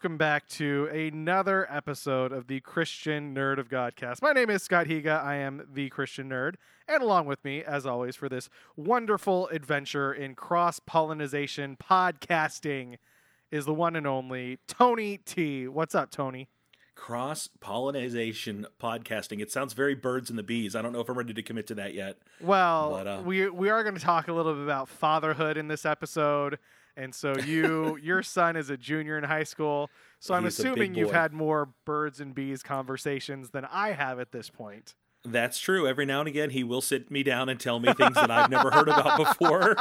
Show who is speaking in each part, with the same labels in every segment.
Speaker 1: welcome back to another episode of the Christian Nerd of Godcast. My name is Scott Higa. I am the Christian Nerd, and along with me, as always, for this wonderful adventure in cross pollination podcasting is the one and only Tony T. What's up, Tony?
Speaker 2: Cross pollination podcasting. It sounds very birds and the bees. I don't know if I'm ready to commit to that yet.
Speaker 1: Well,
Speaker 2: But, uh,
Speaker 1: we we are going to talk a little bit about fatherhood in this episode, and so you your son is a junior in high school, so I'm
Speaker 2: He's
Speaker 1: assuming you've had more birds and bees conversations than I have at this point.
Speaker 2: That's true. Every now and again, he will sit me down and tell me things that I've never heard about before.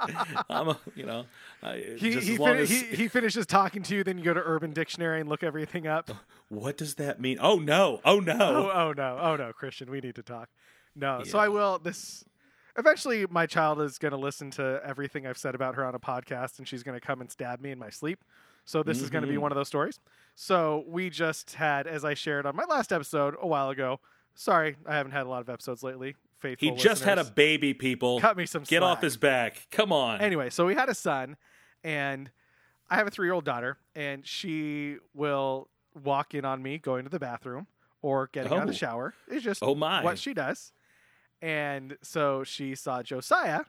Speaker 2: I'm, a, you know, I,
Speaker 1: He
Speaker 2: just
Speaker 1: he,
Speaker 2: as long
Speaker 1: fin-
Speaker 2: as
Speaker 1: he he finishes talking to you, then you go to Urban Dictionary and look everything up.
Speaker 2: Oh, what does that mean? Oh no! Oh no!
Speaker 1: Oh, oh no, oh no, Christian, we need to talk. No, so I will. This eventually, my child is going to listen to everything I've said about her on a podcast, and she's going to come and stab me in my sleep. So this is going to be
Speaker 2: mm-hmm.
Speaker 1: one of those stories. So we just had, as I shared on my last episode a while ago. Sorry, I haven't had a lot of episodes lately. Faithful
Speaker 2: he just had a baby. People,
Speaker 1: cut me some
Speaker 2: get off his back. Come on.
Speaker 1: Anyway, so we had a son, and I have a three year old daughter, and she will walk in on me going to the bathroom or getting out of
Speaker 2: Oh.
Speaker 1: the shower. It's just
Speaker 2: oh my!
Speaker 1: what she does. And so she saw Josiah,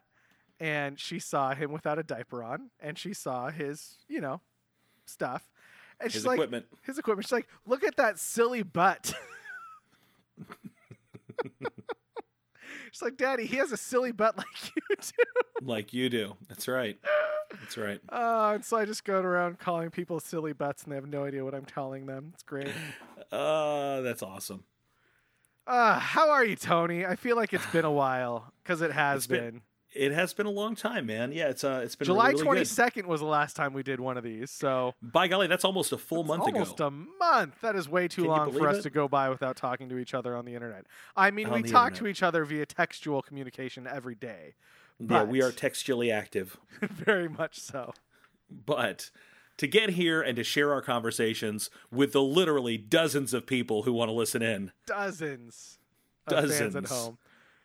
Speaker 1: and she saw him without a diaper on, and she saw his, you know, stuff. And
Speaker 2: his
Speaker 1: she's like,
Speaker 2: equipment.
Speaker 1: his equipment. She's like, look at that silly butt. she's like, Daddy, he has a silly butt like you do.
Speaker 2: like you do. That's right. That's right.
Speaker 1: Uh, and so I just go around calling people silly butts, and they have no idea what I'm telling them. It's great.
Speaker 2: Uh, that's awesome.
Speaker 1: Uh, how are you, Tony? I feel like it's been a while because it has
Speaker 2: been-
Speaker 1: been.
Speaker 2: It has been a long time, man. Yeah, it's uh, it's been
Speaker 1: July
Speaker 2: really, really good.
Speaker 1: 22nd was the last time we did one of these, so
Speaker 2: By golly, that's almost a full month
Speaker 1: almost
Speaker 2: ago.
Speaker 1: Almost a month. That is way too
Speaker 2: Can
Speaker 1: long for us
Speaker 2: it?
Speaker 1: to go by without talking to each other on the internet. I mean,
Speaker 2: On
Speaker 1: we talk
Speaker 2: internet.
Speaker 1: to each other via textual communication every day,
Speaker 2: yeah, we are textually active.
Speaker 1: very much so.
Speaker 2: But to get here and to share our conversations with the literally dozens of people who want to listen in,
Speaker 1: Dozens, fans at
Speaker 2: Dozens.
Speaker 1: home.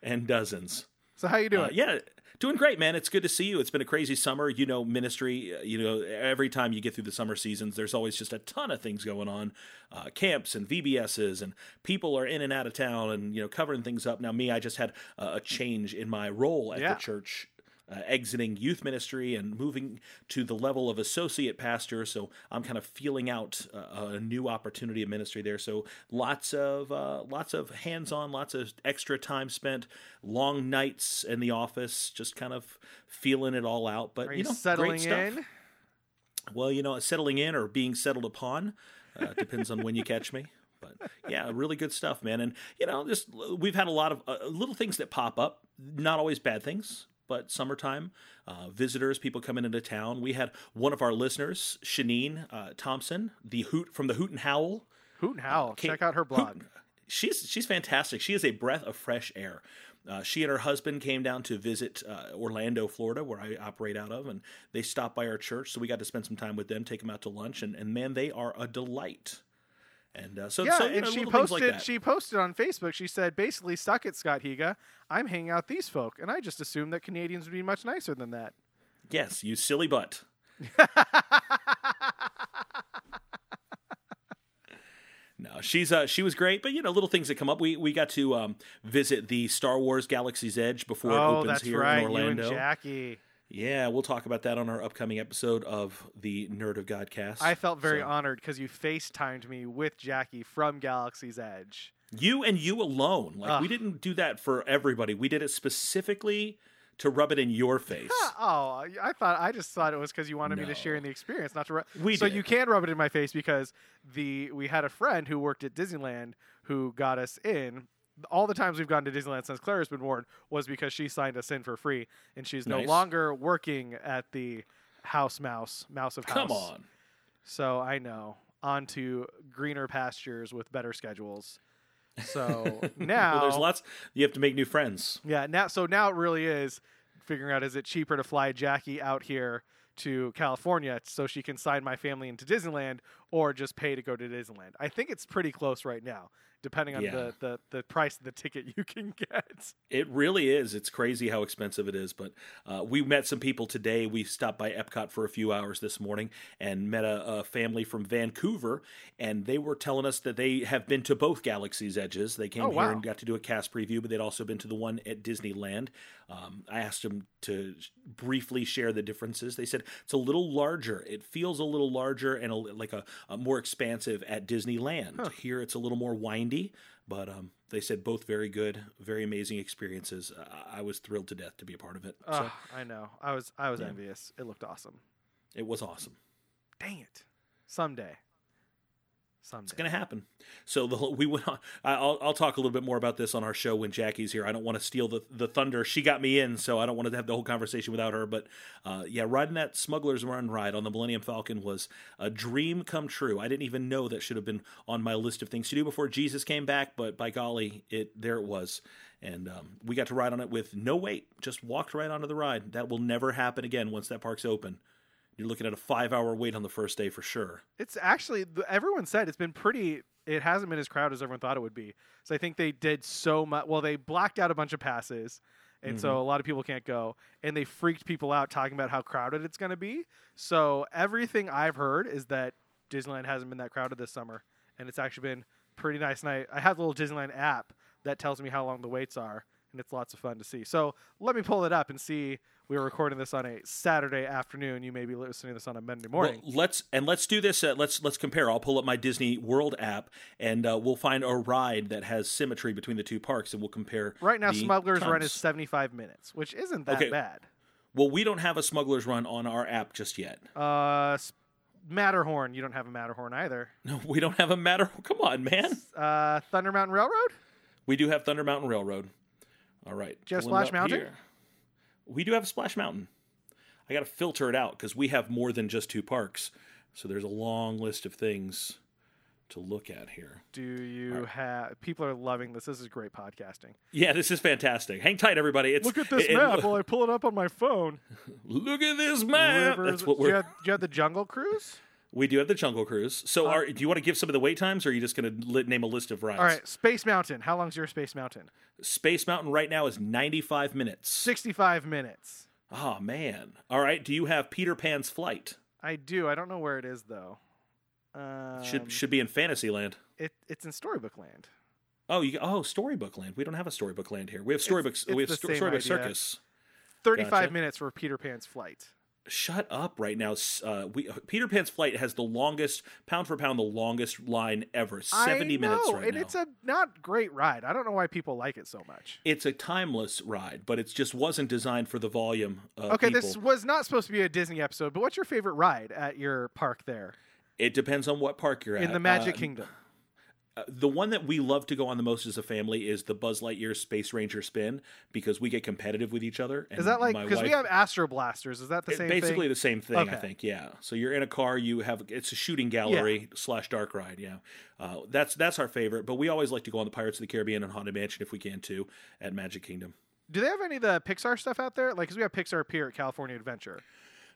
Speaker 2: and dozens.
Speaker 1: So how you doing?
Speaker 2: Uh, yeah, doing great, man. It's good to see you. It's been a crazy summer. You know, ministry. uh, You know, every time you get through the summer seasons, there's always just a ton of things going on, uh, camps and VBSs, and people are in and out of town, and you know, covering things up. Now, me, I just had uh, a change in my role at
Speaker 1: Yeah.
Speaker 2: the church. Uh, exiting youth ministry and moving to the level of associate pastor, so I'm kind of feeling out uh, a new opportunity of ministry there. So lots of uh, lots of hands-on, lots of extra time spent, long nights in the office, just kind of feeling it all out. But
Speaker 1: Are
Speaker 2: you know,
Speaker 1: settling in?
Speaker 2: Well, you know, settling in or being settled upon uh, depends on when you catch me. But yeah, really good stuff, man. And you know, just we've had a lot of uh, little things that pop up, not always bad things. But summertime, uh, visitors, people coming into town. We had one of our listeners, Shanine uh, Thompson, the hoot from the Hoot and Howl.
Speaker 1: Hoot and Howl. Check out her blog.
Speaker 2: Hoot- she's she's fantastic. She is a breath of fresh air. Uh, she and her husband came down to visit uh, Orlando, Florida, where I operate out of, and they stopped by our church. So we got to spend some time with them, take them out to lunch, and, and man, they are a delight. And uh, so,
Speaker 1: yeah,
Speaker 2: so
Speaker 1: and
Speaker 2: know,
Speaker 1: she posted.
Speaker 2: like
Speaker 1: she posted on Facebook. She said, "Basically, suck it, Scott Higa. I'm hanging out these folk, and I just assumed that Canadians would be much nicer than that."
Speaker 2: yes, you silly butt. No, she's uh, she was great, but you know, little things that come up. We we got to um, visit the Star Wars Galaxy's Edge before it
Speaker 1: oh,
Speaker 2: opens
Speaker 1: that's
Speaker 2: here
Speaker 1: right.
Speaker 2: in Orlando.
Speaker 1: You and Jackie.
Speaker 2: Yeah, we'll talk about that on our upcoming episode of the Nerd of Godcast.
Speaker 1: I felt very
Speaker 2: So,
Speaker 1: honored because you FaceTimed me with Jackie from Galaxy's Edge.
Speaker 2: you and you alone. Like we didn't do that for everybody. We did it specifically to rub it in your face.
Speaker 1: oh, I thought I just thought it was because you wanted me to share in the experience, not to. rub.
Speaker 2: We
Speaker 1: so
Speaker 2: did.
Speaker 1: you can rub it in my face because the we had a friend who worked at Disneyland who got us in. All the times we've gone to Disneyland since Claire's been born was because she signed us in for free, and she's no longer working at the House Mouse Mouse of House.
Speaker 2: Come on.
Speaker 1: So I know on to greener pastures with better schedules. So now
Speaker 2: Well, there's lots. You have to make new friends.
Speaker 1: yeah, now so now it really is figuring out is it cheaper to fly Jackie out here to California so she can sign my family into Disneyland, or just pay to go to Disneyland. I think it's pretty close right now, depending on
Speaker 2: Yeah.
Speaker 1: the, the, the price of the ticket you can get.
Speaker 2: It really is. It's crazy how expensive it is. But uh, we met some people today. We stopped by Epcot for a few hours this morning and met a, a family from Vancouver, and they were telling us that they have been to both Galaxy's Edges. They came
Speaker 1: Oh,
Speaker 2: here
Speaker 1: wow.
Speaker 2: and got to do a cast preview, but they'd also been to the one at Disneyland. Um, I asked them to briefly share the differences. They said it's a little larger. It feels a little larger and a, like a, a more expansive at Disneyland. Here, it's a little more windy, but um, they said both very good, very amazing experiences. Uh, I was thrilled to death to be a part of it. So
Speaker 1: I know. I was I was
Speaker 2: Yeah.
Speaker 1: envious. It looked awesome.
Speaker 2: it was awesome.
Speaker 1: Dang it. Someday. Someday.
Speaker 2: It's going to happen. So the we went on. I'll I'll talk a little bit more about this on our show when Jackie's here. I don't want to steal the the thunder. She got me in, so I don't want to have the whole conversation without her. But uh, yeah, riding that Smuggler's Run ride on the Millennium Falcon was a dream come true. I didn't even know that should have been on my list of things to do before Jesus came back, but by golly, it there it was. And um, we got to ride on it with no wait. Just walked right onto the ride. That will never happen again once that park's open. You're looking at a five hour wait on the first day for sure.
Speaker 1: It's actually everyone said it's been pretty. It hasn't been as crowded as everyone thought it would be. So I think they did so much. Well, they blacked out a bunch of passes, and so mm-hmm. a lot of people can't go. And they freaked people out talking about how crowded it's going to be. So everything I've heard is that Disneyland hasn't been that crowded this summer, and it's actually been pretty nice. And I, I have a little Disneyland app that tells me how long the waits are, and it's lots of fun to see. So let me pull it up and see. We were recording this on a Saturday afternoon. You may be listening to this on a Monday morning.
Speaker 2: Well, let's and let's do this. Uh, let's let's compare. I'll pull up my Disney World app, and uh, we'll find a ride that has symmetry between the two parks, and we'll compare.
Speaker 1: Right now, Smuggler's Run is 75 minutes, which isn't that
Speaker 2: Okay.
Speaker 1: bad.
Speaker 2: Well, we don't have a Smuggler's Run on our app just yet.
Speaker 1: Uh, Matterhorn, you don't have a Matterhorn either.
Speaker 2: No, we don't have a matter. Come on, man.
Speaker 1: Uh, Thunder Mountain Railroad?
Speaker 2: We do have Thunder Mountain Railroad. All right.
Speaker 1: Do you have
Speaker 2: pulling it
Speaker 1: Splash Mountain?
Speaker 2: here. We do have Splash Mountain. I got to filter it out because we have more than just two parks. So there's a long list of things to look at here.
Speaker 1: Do you have. People are loving this. This is great podcasting.
Speaker 2: Yeah, this is fantastic. Hang tight, everybody. It's,
Speaker 1: Look at this
Speaker 2: it- it-
Speaker 1: map while I pull it up on my phone.
Speaker 2: Look at this map.
Speaker 1: Rivers-
Speaker 2: That's what
Speaker 1: you
Speaker 2: we're.
Speaker 1: have, do you have the Jungle Cruise?
Speaker 2: We do have the Jungle Cruise. So,
Speaker 1: Uh,
Speaker 2: are, do you want to give some of the wait times, or are you just going to name a list of rides?
Speaker 1: All right, Space Mountain. How long's your Space Mountain?
Speaker 2: Space Mountain right now is 95 minutes.
Speaker 1: 65 minutes.
Speaker 2: Oh man. All right. Do you have Peter Pan's Flight?
Speaker 1: I do. I don't know where it is, though. Um,
Speaker 2: Should should be in Fantasyland.
Speaker 1: it, it's in Storybook Land.
Speaker 2: Oh, you oh Storybook Land. We don't have a Storybook Land here. We have Storybooks.
Speaker 1: it's
Speaker 2: we have Sto- Storybook
Speaker 1: idea.
Speaker 2: Circus.
Speaker 1: 35
Speaker 2: Gotcha.
Speaker 1: minutes for Peter Pan's flight.
Speaker 2: Shut up right now. Uh, we Peter Pan's Flight has the longest pound for pound the longest line ever. Seventy
Speaker 1: know,
Speaker 2: minutes right now.
Speaker 1: and
Speaker 2: now.
Speaker 1: it's a not great ride. I don't know why people like it so much.
Speaker 2: it's a timeless ride, but it just wasn't designed for the volume of
Speaker 1: Okay,
Speaker 2: people.
Speaker 1: this was not supposed to be a Disney episode, but what's your favorite ride at your park there
Speaker 2: It depends on what park you're at.
Speaker 1: in the Magic
Speaker 2: Uh,
Speaker 1: Kingdom?
Speaker 2: Uh, the one that we love to go on the most as a family is the Buzz Lightyear Space Ranger spin because we get competitive with each other.
Speaker 1: Is that like because we have Astro Blasters? Is that the same
Speaker 2: basically
Speaker 1: thing?
Speaker 2: the same thing,
Speaker 1: Okay.
Speaker 2: I think. Yeah. So you're in a car. You have it's a shooting gallery slash dark ride. Yeah. Uh, that's that's our favorite. But we always like to go on the Pirates of the Caribbean and Haunted Mansion if we can too at Magic Kingdom.
Speaker 1: Do they have any of the Pixar stuff out there? Like, because we have Pixar Pier at California Adventure.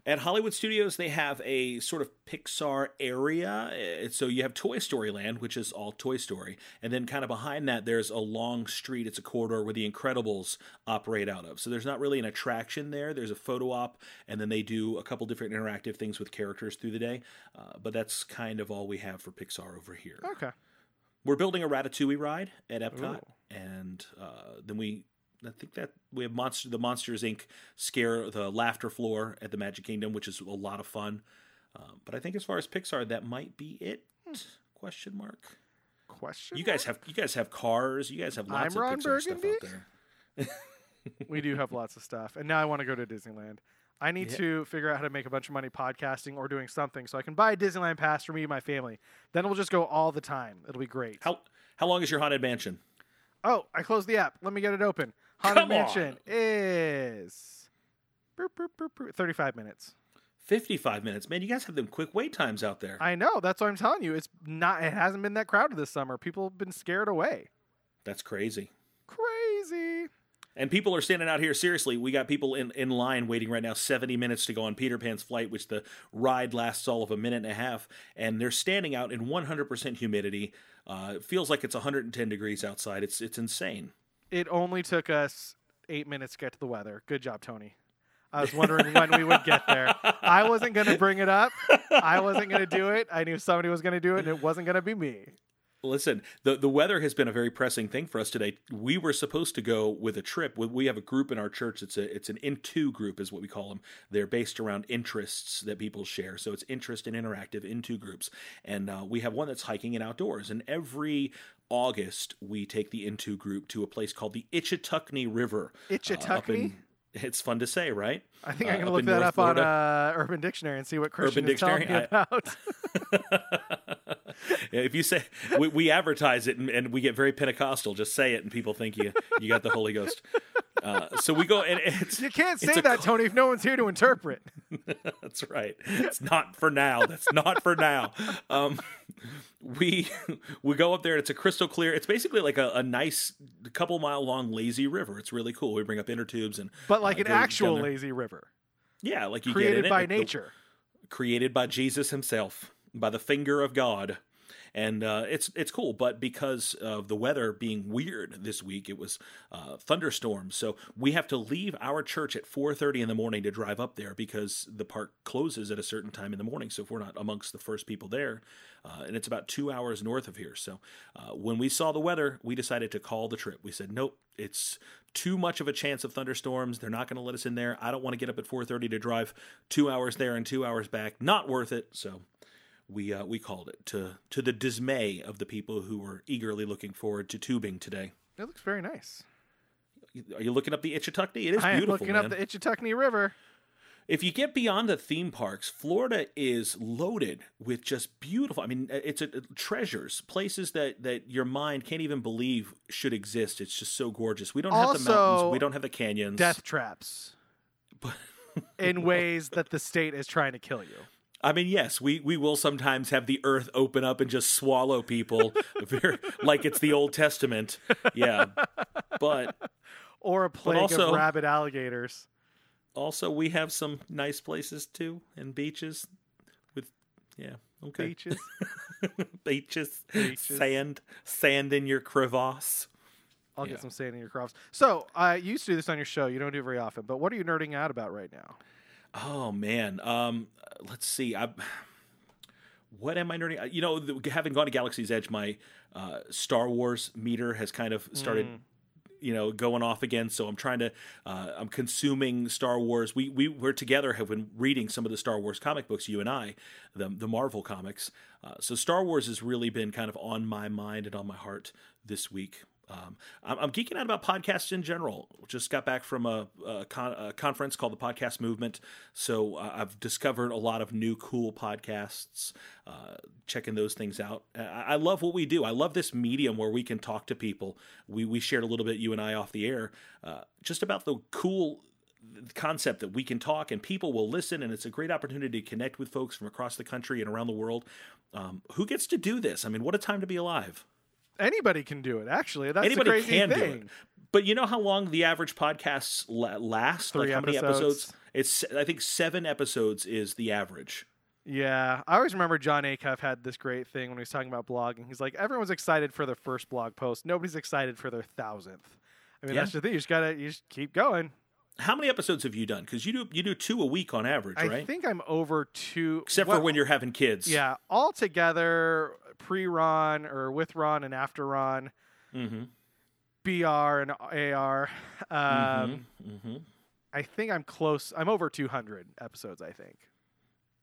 Speaker 2: At Hollywood Studios, they have a sort of Pixar area. Uh, So you have Toy Story Land, which is all Toy Story. And then kind of behind that, there's a long street. It's a corridor where the Incredibles operate out of. So there's not really an attraction there. There's a photo op, and then they do a couple different interactive things with characters through the day. Uh, but that's kind of all we have for Pixar over here.
Speaker 1: Okay.
Speaker 2: We're building a Ratatouille ride at Epcot,
Speaker 1: Ooh.
Speaker 2: and uh, then we, I think that we have Monster, the Monsters Inc. scare the laughter floor at the Magic Kingdom, which is a lot of fun. Uh, but I think as far as Pixar, that might be it. Question mark.
Speaker 1: Question.
Speaker 2: You guys have you guys have cars. You guys have lots
Speaker 1: I'm
Speaker 2: of
Speaker 1: Ron
Speaker 2: Pixar stuff out there.
Speaker 1: we do have lots of stuff, and now I want to go to Disneyland. I need
Speaker 2: Yeah.
Speaker 1: to figure out how to make a bunch of money podcasting or doing something so I can buy a Disneyland pass for me and my family. Then we'll just go all the time. It'll be great.
Speaker 2: How how long is your haunted mansion?
Speaker 1: Oh, I closed the app. Let me get it open. Haunted
Speaker 2: Come
Speaker 1: Mansion is boop, boop, 35 minutes.
Speaker 2: Fifty five minutes. Man, you guys have them quick wait times out there.
Speaker 1: I know. That's what I'm telling you. It's not. It hasn't been that crowded this summer. People have been scared away.
Speaker 2: That's crazy.
Speaker 1: Crazy.
Speaker 2: And people are standing out here. Seriously, we got people in, in line waiting right now, 70 minutes to go on Peter Pan's flight, which the ride lasts all of a minute and a half. And they're standing out in 100% humidity. Uh, it feels like it's 110 degrees outside. It's it's insane.
Speaker 1: It only took us eight minutes to get to the weather. Good job, Tony. I was wondering when we would get there. I wasn't going to bring it up. I wasn't going to do it. I knew somebody was going to do it, and it wasn't going to be me.
Speaker 2: Listen, the the weather has been a very pressing thing for us today. We were supposed to go with a trip. We have a group in our church. It's a it's an into group is what we call them. They're based around interests that people share. So it's interest and interactive into groups. And uh, we have one that's hiking and outdoors. And every August we take the into group to a place called the Ichetucknee River. uh,
Speaker 1: Ichetucknee.
Speaker 2: it's fun to say, right?
Speaker 1: I think
Speaker 2: Uh,
Speaker 1: I'm going to look that
Speaker 2: North
Speaker 1: up on
Speaker 2: Florida.
Speaker 1: uh, Urban Dictionary and see what Christian
Speaker 2: Urban
Speaker 1: is telling me
Speaker 2: Dictionary? I-
Speaker 1: about.
Speaker 2: if you say we, we advertise it and, and we get very Pentecostal, just say it and people think you you got the Holy Ghost. Uh, so we go and it's
Speaker 1: you can't say that, Tony, if no one's here to interpret.
Speaker 2: That's right. It's not for now. That's not for now. Um, we we go up there. and It's a crystal clear. It's basically like a, a nice couple mile long lazy river. It's really cool. We bring up inner tubes and
Speaker 1: But like
Speaker 2: uh,
Speaker 1: an actual lazy river
Speaker 2: yeah, like you get
Speaker 1: created
Speaker 2: in it,
Speaker 1: by
Speaker 2: the-
Speaker 1: nature.
Speaker 2: created by Jesus himself, by the finger of God. And uh, it's it's cool, but because of the weather being weird this week, it was uh, thunderstorms. So we have to leave our church at 4:30 in the morning to drive up there because the park closes at a certain time in the morning. So if we're not amongst the first people there, uh, and it's about two hours north of here. So uh, when we saw the weather, we decided to call the trip. We said, nope, it's too much of a chance of thunderstorms. They're not going to let us in there. I don't want to get up at 4:30 to drive two hours there and two hours back. Not worth it. So we uh, we called it to to the dismay of the people who were eagerly looking forward to tubing today.
Speaker 1: It looks very nice.
Speaker 2: Are you looking up the Ichetucknee? It is
Speaker 1: I
Speaker 2: beautiful,
Speaker 1: looking
Speaker 2: man.
Speaker 1: up the Ichetucknee River.
Speaker 2: if you get beyond the theme parks, Florida is loaded with just beautiful. I mean, it's a, treasures, places that that your mind can't even believe should exist. It's just so gorgeous. We don't have the mountains. We don't have the canyons.
Speaker 1: Death traps. in ways that the state is trying to kill you.
Speaker 2: I mean, yes, we, we will sometimes have the earth open up and just swallow people, like it's the Old Testament. Yeah, but
Speaker 1: Or a plague
Speaker 2: also-
Speaker 1: of rabid alligators.
Speaker 2: also we have some nice places too and beaches with yeah okay
Speaker 1: Beaches.
Speaker 2: beaches,
Speaker 1: Beaches.
Speaker 2: sand sand in your crevasse.
Speaker 1: I'll
Speaker 2: Yeah.
Speaker 1: get some sand in your crops. So, uh, you used to do this on your show. You don't do it very often, but what are you nerding out about right now?
Speaker 2: Oh man, um, let's see. I, what am I nerding? uh, You know, the, having gone to Galaxy's Edge, my uh, Star Wars meter has kind of started.
Speaker 1: Mm.
Speaker 2: You know, going off again. So I'm trying to. Uh, I'm consuming Star Wars. We we were together have been reading some of the Star Wars comic books. You and I, the the Marvel comics. Uh, so Star Wars has really been kind of on my mind and on my heart this week. Um, I'm, geeking out about podcasts in general. Just got back from a, a, con- a conference called the Podcast Movement, so uh, I've discovered a lot of new cool podcasts. Uh, checking those things out. I, I love what we do. I love this medium where we can talk to people. We we shared a little bit, you and I, off the air, uh, just about the cool concept that we can talk and people will listen and it's a great opportunity to connect with folks from across the country and around the world um, who gets to do this i mean what a time to be alive
Speaker 1: Anybody can do it, actually. That's
Speaker 2: anybody
Speaker 1: the crazy
Speaker 2: can
Speaker 1: thing.
Speaker 2: do it. But you know how long the average podcasts last?
Speaker 1: Three
Speaker 2: like how many
Speaker 1: episodes.
Speaker 2: episodes? It's I think seven episodes is the average.
Speaker 1: Yeah, I always remember Jon Acuff had this great thing when he was talking about blogging. He's like, everyone's excited for their first blog post. Nobody's excited for their thousandth. I mean,
Speaker 2: Yeah.
Speaker 1: that's the thing. You just gotta, you just keep going.
Speaker 2: How many episodes have you done? Because you do you do two a week on average,
Speaker 1: I
Speaker 2: right?
Speaker 1: I think I'm over two.
Speaker 2: Except
Speaker 1: well,
Speaker 2: for when you're having kids.
Speaker 1: Yeah, all together, pre Ron or with Ron and after Ron,
Speaker 2: Mm-hmm.
Speaker 1: BR and AR. Um,
Speaker 2: mm-hmm.
Speaker 1: I think I'm close. I'm over 200 episodes. I think.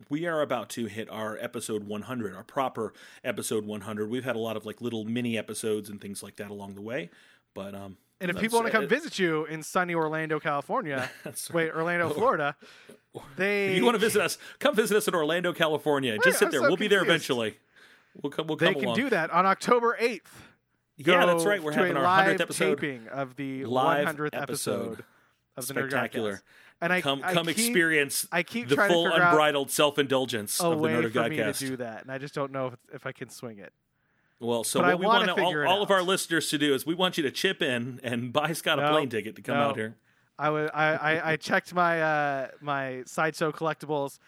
Speaker 2: We are about to hit our episode 100, our proper episode 100. We've had a lot of like little mini episodes and things like that along the way, but um.
Speaker 1: And if
Speaker 2: let's-
Speaker 1: people want to come
Speaker 2: uh,
Speaker 1: visit you in sunny Orlando, California,
Speaker 2: that's
Speaker 1: wait, Orlando, Florida, they
Speaker 2: If you want to visit us, come visit us in Orlando, California.
Speaker 1: Wait,
Speaker 2: Just sit
Speaker 1: I'm
Speaker 2: there.
Speaker 1: so
Speaker 2: we'll be there eventually. We'll come. We'll
Speaker 1: they
Speaker 2: come
Speaker 1: can
Speaker 2: along.
Speaker 1: do that on October 8th.
Speaker 2: Yeah, that's right. We're having our 100th episode.
Speaker 1: taping of the
Speaker 2: Live
Speaker 1: 100th episode, of the
Speaker 2: Spectacular.
Speaker 1: And I
Speaker 2: come
Speaker 1: I
Speaker 2: come
Speaker 1: keep
Speaker 2: experience
Speaker 1: I keep
Speaker 2: the full unbridled self indulgence of the Nerd of
Speaker 1: for me to do that, and I just don't know if, if I can swing it.
Speaker 2: Well, so
Speaker 1: But I
Speaker 2: what we
Speaker 1: wanna
Speaker 2: all, all of our listeners to do is we want you to chip in and buy Scott a
Speaker 1: No,
Speaker 2: plane ticket to come
Speaker 1: no.
Speaker 2: out here.
Speaker 1: I would I, I, I checked my uh, my sideshow collectibles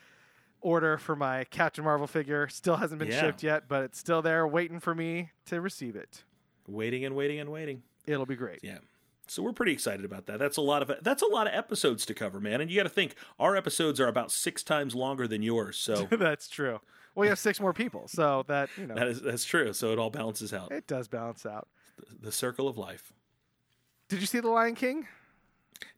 Speaker 1: order for my Captain Marvel figure. Still hasn't been
Speaker 2: Yeah.
Speaker 1: shipped yet, but it's still there waiting for me to receive it.
Speaker 2: Waiting and waiting and waiting.
Speaker 1: It'll be great.
Speaker 2: Yeah. So we're pretty excited about that. That's a lot of that's a lot of episodes to cover, man. And you got to think our episodes are about six times longer than yours, so
Speaker 1: That's true. Well, you have six more people, so that you know
Speaker 2: that is that's true. So it all balances out.
Speaker 1: it does balance out.
Speaker 2: The, the circle of life.
Speaker 1: Did you see The Lion King?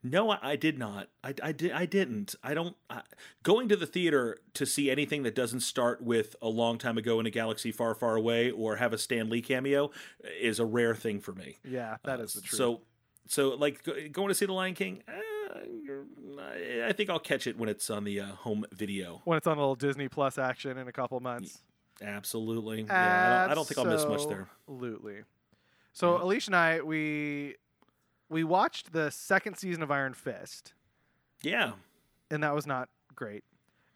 Speaker 2: No, I, I did not. I, I did. I didn't. I don't. I, going to the theater to see anything that doesn't start with a long time ago in a galaxy far, far away or have a Stan Lee cameo is a rare thing for me.
Speaker 1: Yeah, that is the truth.
Speaker 2: So, so like going to see the Lion King. Uh, I- think I'll catch it when it's on the uh, home video.
Speaker 1: when it's on a little Disney Plus action in a couple months.
Speaker 2: Absolutely. Yeah, I don't, I don't think I'll miss much there.
Speaker 1: Absolutely. So Alicia and I, we we watched the second season of Iron Fist,
Speaker 2: Yeah,
Speaker 1: and that was not great.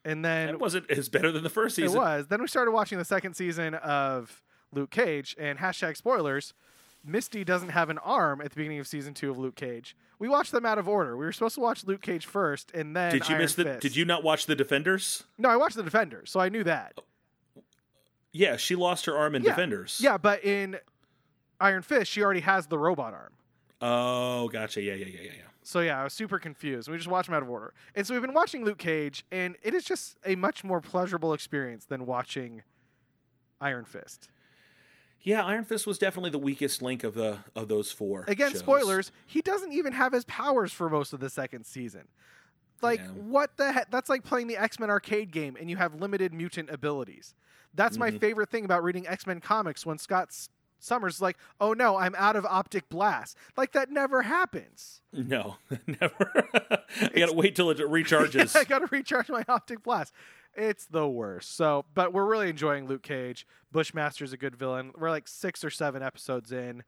Speaker 1: And then
Speaker 2: it wasn't as better than the first season.
Speaker 1: it was. Then we started watching the second season of Luke Cage, and hashtag spoilers. Misty doesn't have an arm at the beginning of season two of Luke Cage. We watched them out of order. We were supposed to watch Luke Cage first, and then
Speaker 2: Did you
Speaker 1: Iron
Speaker 2: miss the?
Speaker 1: Fist.
Speaker 2: Did you not watch the Defenders?
Speaker 1: No, I watched the Defenders, so I knew that.
Speaker 2: Yeah, she lost her arm in
Speaker 1: Yeah.
Speaker 2: Defenders.
Speaker 1: Yeah, but in Iron Fist, she already has the robot arm.
Speaker 2: Oh, gotcha. Yeah, yeah, yeah, yeah, yeah.
Speaker 1: So yeah, I was super confused. We just watched them out of order, and so we've been watching Luke Cage, and it is just a much more pleasurable experience than watching Iron Fist.
Speaker 2: Yeah, Iron Fist was definitely the weakest link of the of those four.
Speaker 1: Again,
Speaker 2: shows.
Speaker 1: spoilers. He doesn't even have his powers for most of the second season. Like
Speaker 2: Yeah.
Speaker 1: what the heck? That's like playing the X Men arcade game, and you have limited mutant abilities. That's my
Speaker 2: Mhm.
Speaker 1: favorite thing about reading X Men comics. When Scott Summers like, "Oh no, I'm out of optic blast." Like that never happens.
Speaker 2: No, never. I gotta wait till it recharges.
Speaker 1: I got to recharge my optic blast. It's the worst. So, but we're really enjoying Luke Cage. Bushmaster's a good villain. We're like six or seven episodes in.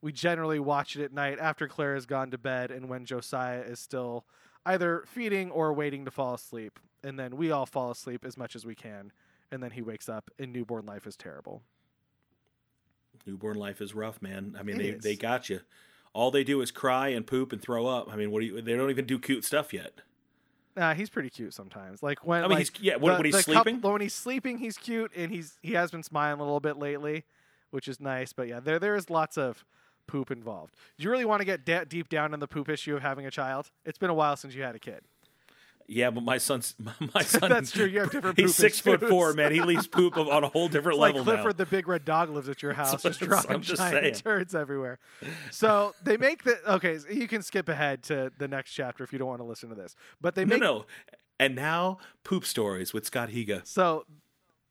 Speaker 1: We generally watch it at night after Claire has gone to bed and when Josiah is still either feeding or waiting to fall asleep. And then we all fall asleep as much as we can. And then he wakes up and newborn life is terrible.
Speaker 2: Newborn life is rough, man. I mean,
Speaker 1: It
Speaker 2: they
Speaker 1: is.
Speaker 2: they got you. All they do is cry and poop and throw up. I mean, what do you? They don't even do cute stuff yet.
Speaker 1: Nah, he's pretty cute sometimes. Like when
Speaker 2: I mean,
Speaker 1: like,
Speaker 2: he's yeah. When,
Speaker 1: the-
Speaker 2: when he's sleeping,
Speaker 1: when he's sleeping, he's cute, and he's he has been smiling a little bit lately, which is nice. But yeah, there there is lots of poop involved. Do you really want to get da- deep down in the poop issue of having a child? It's been a while since you had a kid.
Speaker 2: Yeah. But my son's my son.
Speaker 1: That's true. You have different
Speaker 2: He's six foot four, man. He leaves poop on a whole different
Speaker 1: It's like
Speaker 2: level
Speaker 1: Clifford
Speaker 2: now.
Speaker 1: the big red dog lives at your house, just
Speaker 2: I'm
Speaker 1: dropping
Speaker 2: just
Speaker 1: giant
Speaker 2: saying.
Speaker 1: turds everywhere. So they make the okay. So you can skip ahead to the next chapter if you don't want to listen to this. But they
Speaker 2: No, no. And now poop stories with Scott Higa.
Speaker 1: so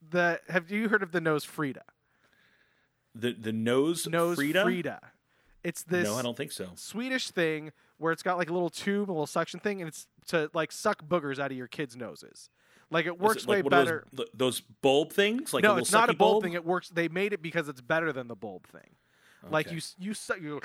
Speaker 1: the have you heard of the nose Frida?
Speaker 2: The the nose
Speaker 1: Nose
Speaker 2: Frida.
Speaker 1: Frida. It's this
Speaker 2: No, I don't think so.
Speaker 1: Swedish thing where it's got like a little tube, a little suction thing, and it's to like suck boogers out of your kids' noses. Like it works
Speaker 2: it
Speaker 1: way
Speaker 2: like one
Speaker 1: better.
Speaker 2: Those, those bulb things, like
Speaker 1: no,
Speaker 2: a
Speaker 1: it's not a
Speaker 2: sucky
Speaker 1: bulb, thing. It works. They made it because it's better than the bulb thing. Like you, you suck, you,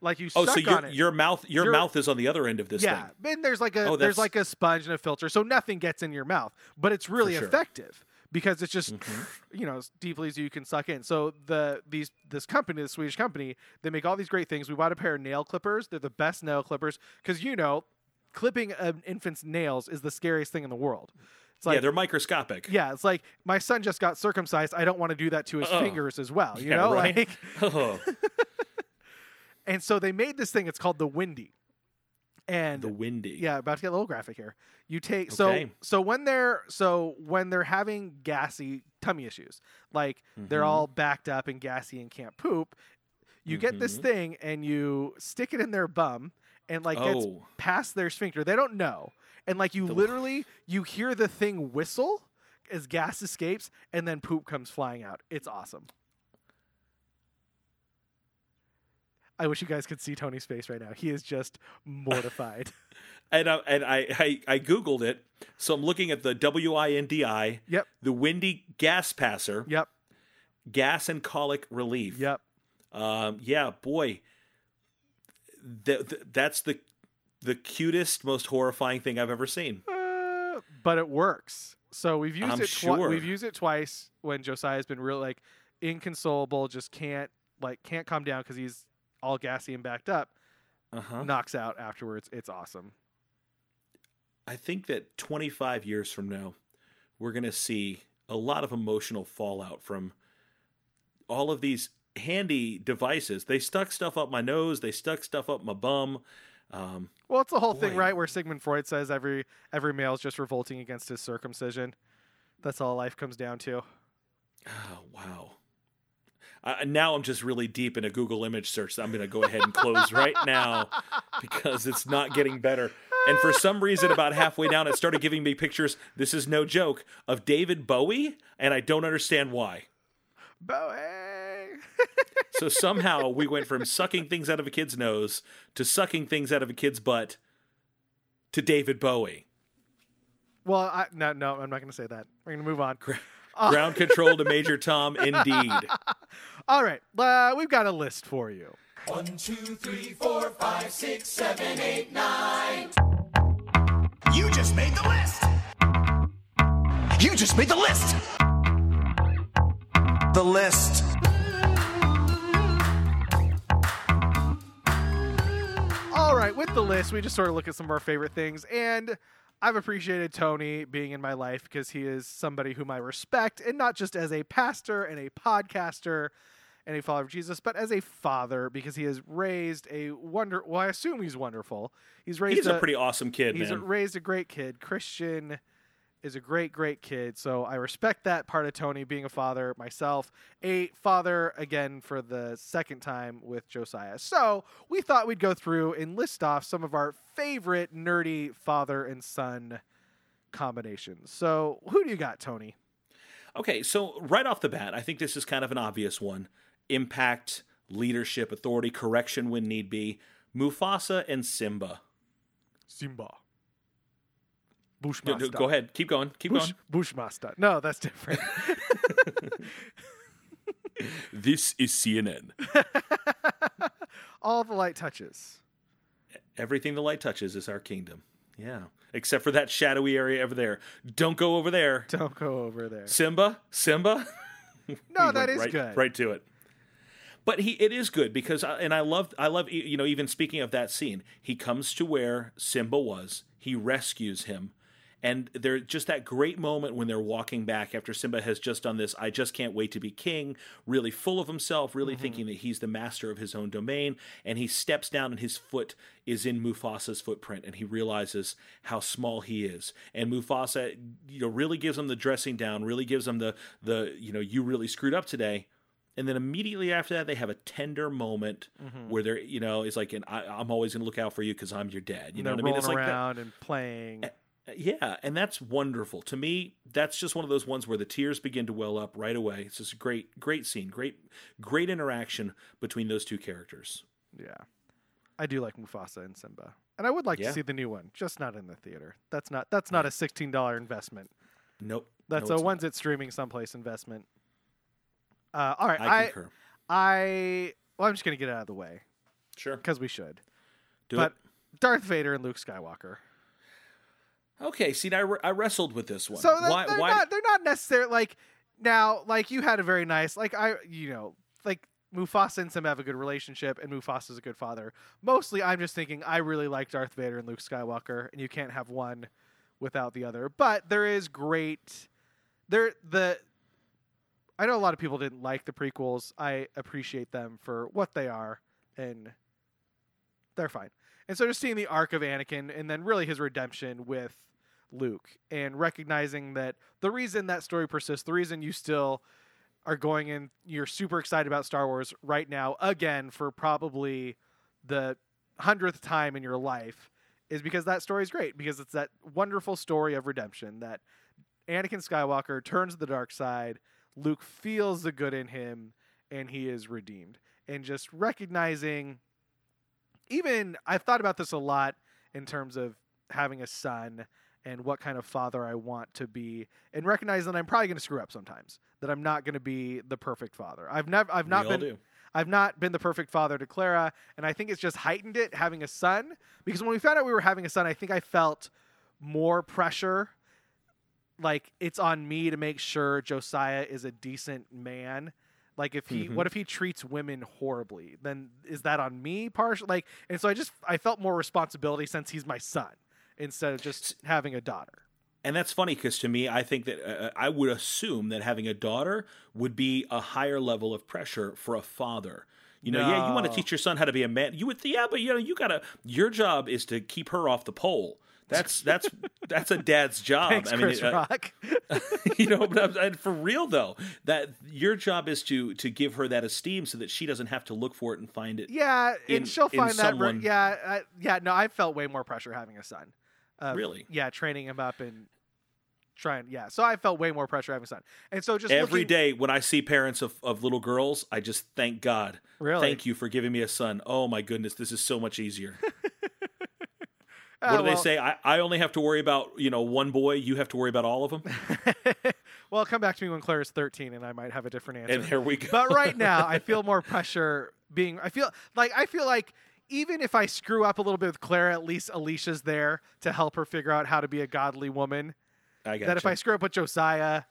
Speaker 1: like you
Speaker 2: Oh,
Speaker 1: suck
Speaker 2: so your
Speaker 1: it.
Speaker 2: your mouth your
Speaker 1: Your-
Speaker 2: mouth is on the other end of this
Speaker 1: yeah,
Speaker 2: thing.
Speaker 1: and there's like a
Speaker 2: Oh,
Speaker 1: there's like a sponge and a filter, so nothing gets in your mouth. But it's really
Speaker 2: sure.
Speaker 1: effective because it's just
Speaker 2: Mm-hmm.
Speaker 1: you know as deeply as you can suck in. So the these this company, the Swedish company, they make all these great things. We bought a pair of nail clippers. They're the best nail clippers because you know clipping an infant's nails is the scariest thing in the world. It's like
Speaker 2: yeah, they're microscopic.
Speaker 1: yeah, it's like my son just got circumcised. I don't want to do that to his
Speaker 2: Oh.
Speaker 1: fingers as well. You
Speaker 2: Yeah,
Speaker 1: know,
Speaker 2: right?
Speaker 1: like
Speaker 2: Oh,
Speaker 1: and so they made this thing. It's called the Windy, and
Speaker 2: the Windi.
Speaker 1: yeah, about to get a little graphic here. You take
Speaker 2: Okay.
Speaker 1: so so when they're so when they're having gassy tummy issues, like they're
Speaker 2: Mhm.
Speaker 1: all backed up and gassy and can't poop, you get this
Speaker 2: Mhm.
Speaker 1: thing and you stick it in their bum and like gets
Speaker 2: Oh,
Speaker 1: past their sphincter. They don't know. And like you
Speaker 2: The-
Speaker 1: literally you hear the thing whistle as gas escapes and then poop comes flying out. It's awesome. I wish you guys could see Tony's face right now. He is just mortified.
Speaker 2: and I, and I, I I googled it, so I'm looking at the W I N D I,
Speaker 1: yep.
Speaker 2: the Windi gas passer,
Speaker 1: Yep.
Speaker 2: gas and colic relief.
Speaker 1: Yep.
Speaker 2: Um, yeah, boy, th- th- that's the the cutest, most horrifying thing I've ever seen.
Speaker 1: Uh, but it works. So we've used
Speaker 2: I'm
Speaker 1: it. Twi-
Speaker 2: sure.
Speaker 1: we've used it twice when Josiah's been real like inconsolable, just can't like can't calm down because he's all gassy and backed up.
Speaker 2: Uh-huh.
Speaker 1: Knocks out afterwards. It's awesome.
Speaker 2: I think that 25 years from now, we're going to see a lot of emotional fallout from all of these handy devices. They stuck stuff up my nose, they stuck stuff up my bum. Um,
Speaker 1: Well, it's the whole thing, right? Where Sigmund Freud says every every male is just revolting against his circumcision. That's all life comes down to.
Speaker 2: oh, wow. Uh, now I'm just really deep in a Google image search that I'm going to go ahead and close right now because it's not getting better. And for some reason, about halfway down, it started giving me pictures. This is no joke of David Bowie, and I don't understand why.
Speaker 1: Bowie.
Speaker 2: So somehow we went from sucking things out of a kid's nose to sucking things out of a kid's butt to David Bowie.
Speaker 1: well, I, no, no, I'm not going to say that. We're going to move on.
Speaker 2: Ground control to Major Tom, indeed.
Speaker 1: All right, uh, we've got a list for you.
Speaker 3: One, two, three, four, five, six, seven, eight, nine. You just made the list. You just made the list. The list.
Speaker 1: All right, with the list, we just sort of look at some of our favorite things, and I've appreciated Tony being in my life because he is somebody whom I respect, and not just as a pastor and a podcaster and a follower of Jesus, but as a father because he has raised a wonder. Well, I assume he's wonderful. He's raised
Speaker 2: He's a pretty awesome kid,
Speaker 1: he's a, raised a great kid. Christian is a great, great kid. So I respect that part of Tony being a father myself, a father again for the second time with Josiah. So we thought we'd go through and list off some of our favorite nerdy father and son combinations. So who do you got, Tony?
Speaker 2: Okay, so right off the bat, I think this is kind of an obvious one. Impact, leadership, authority, correction when need be. Mufasa and Simba.
Speaker 1: Simba.
Speaker 2: No,
Speaker 1: Bushmaster.
Speaker 2: no, go ahead. Keep going. Keep
Speaker 1: Bush,
Speaker 2: going.
Speaker 1: Bushmaster. No, that's different.
Speaker 2: This is CNN.
Speaker 1: All the light touches.
Speaker 2: Everything the light touches is our kingdom. Yeah. Except for that shadowy area over there. Don't go over there.
Speaker 1: Don't go over there.
Speaker 2: Simba? Simba?
Speaker 1: No,
Speaker 2: We
Speaker 1: that
Speaker 2: right,
Speaker 1: good.
Speaker 2: Right to it. But he, it is good because, I- and I love, I love, you know, even speaking of that scene, he comes to where Simba was. He rescues him, and there just that great moment when they're walking back after Simba has just done this. I just can't wait to be king. Really full of himself, really
Speaker 1: Mm-hmm.
Speaker 2: thinking that he's the master of his own domain, and he steps down, and his foot is in Mufasa's footprint, and he realizes how small he is. And Mufasa, you know, really gives him the dressing down, really gives him the the you know, you really screwed up today and then immediately after that they have a tender moment
Speaker 1: Mm-hmm.
Speaker 2: where they're you know it's like and I, i'm always going to look out for you because i'm your dad you know what i mean it's like that,
Speaker 1: around and playing.
Speaker 2: yeah and that's wonderful to me that's just one of those ones where the tears begin to well up right away it's just a great great scene great great interaction between those two characters
Speaker 1: Yeah. I do like Mufasa and Simba. And I would like
Speaker 2: Yeah.
Speaker 1: to see the new one, just not in the theater. That's not that's not a sixteen dollar investment.
Speaker 2: nope
Speaker 1: That's
Speaker 2: no,
Speaker 1: a
Speaker 2: it's
Speaker 1: once it's streaming someplace investment. Uh, all right,
Speaker 2: i
Speaker 1: I,
Speaker 2: concur
Speaker 1: I well, I'm just gonna get out of the way
Speaker 2: sure
Speaker 1: because we should.
Speaker 2: do
Speaker 1: but
Speaker 2: it
Speaker 1: Darth Vader and Luke Skywalker.
Speaker 2: okay see I, I wrestled with this one
Speaker 1: So they're,
Speaker 2: why
Speaker 1: they're
Speaker 2: why
Speaker 1: not they're not necessarily like now like you had a very nice like I you know like Mufasa and Simba have a good relationship and Mufasa is a good father. Mostly I'm just thinking I really like Darth Vader and Luke Skywalker and you can't have one without the other. But there is great there the I know a lot of people didn't like the prequels. I appreciate them for what they are and they're fine. And so just seeing the arc of Anakin and then really his redemption with Luke and recognizing that the reason that story persists, the reason you still are going in, you're super excited about Star Wars right now, again, for probably the hundredth time in your life, is because that story is great. Because it's that wonderful story of redemption that Anakin Skywalker turns to the dark side, Luke feels the good in him, and he is redeemed. And just recognizing, even I've thought about this a lot in terms of having a son and what kind of father I want to be, and recognize that I'm probably going to screw up sometimes. That I'm not going to be the perfect father. I've never, I've not been,
Speaker 2: do.
Speaker 1: I've not been the perfect father to Clara, and I think it's just heightened it having a son. Because when we found out we were having a son, I think I felt more pressure. Like it's on me to make sure Josiah is a decent man Like if he,
Speaker 2: Mhm.
Speaker 1: what if he treats women horribly? Then is that on me partial? Like, and so I just I felt more responsibility since he's my son instead of just having a daughter.
Speaker 2: And that's funny because to me, I think that uh, I would assume that having a daughter would be a higher level of pressure for a father. You know, yeah, you want to teach your son how to be a man. You would, yeah, but you know, you gotta. Your job is to keep her off the pole. That's that's that's a dad's job.
Speaker 1: Thanks,
Speaker 2: I mean,
Speaker 1: Chris
Speaker 2: uh,
Speaker 1: Rock.
Speaker 2: you know, but and for real though, that your job is to to give her that esteem so that she doesn't have to look for it and find it.
Speaker 1: yeah,
Speaker 2: in-
Speaker 1: and she'll
Speaker 2: in
Speaker 1: find that.
Speaker 2: someone-
Speaker 1: yeah, I, yeah. No, I felt way more pressure having a son. Uh,
Speaker 2: Really?
Speaker 1: Yeah, training him up and trying. Yeah, so I felt way more pressure having a son, and so just
Speaker 2: Every
Speaker 1: looking,
Speaker 2: day when I see parents of, of little girls, I just thank God.
Speaker 1: Really?
Speaker 2: Thank you for giving me a son. Oh my goodness, this is so much easier.
Speaker 1: Uh,
Speaker 2: what do
Speaker 1: well-
Speaker 2: they say? I, I only have to worry about, you know, one boy, you have to worry about all of them.
Speaker 1: well, come back to me when Claire is 13 and I might have a different answer.
Speaker 2: And there we go.
Speaker 1: but right now, I feel more pressure being. I feel like I feel like even if I screw up a little bit with Claire, at least Alicia's there to help her figure out how to be a godly woman.
Speaker 2: I got
Speaker 1: that if I screw up with Josiah,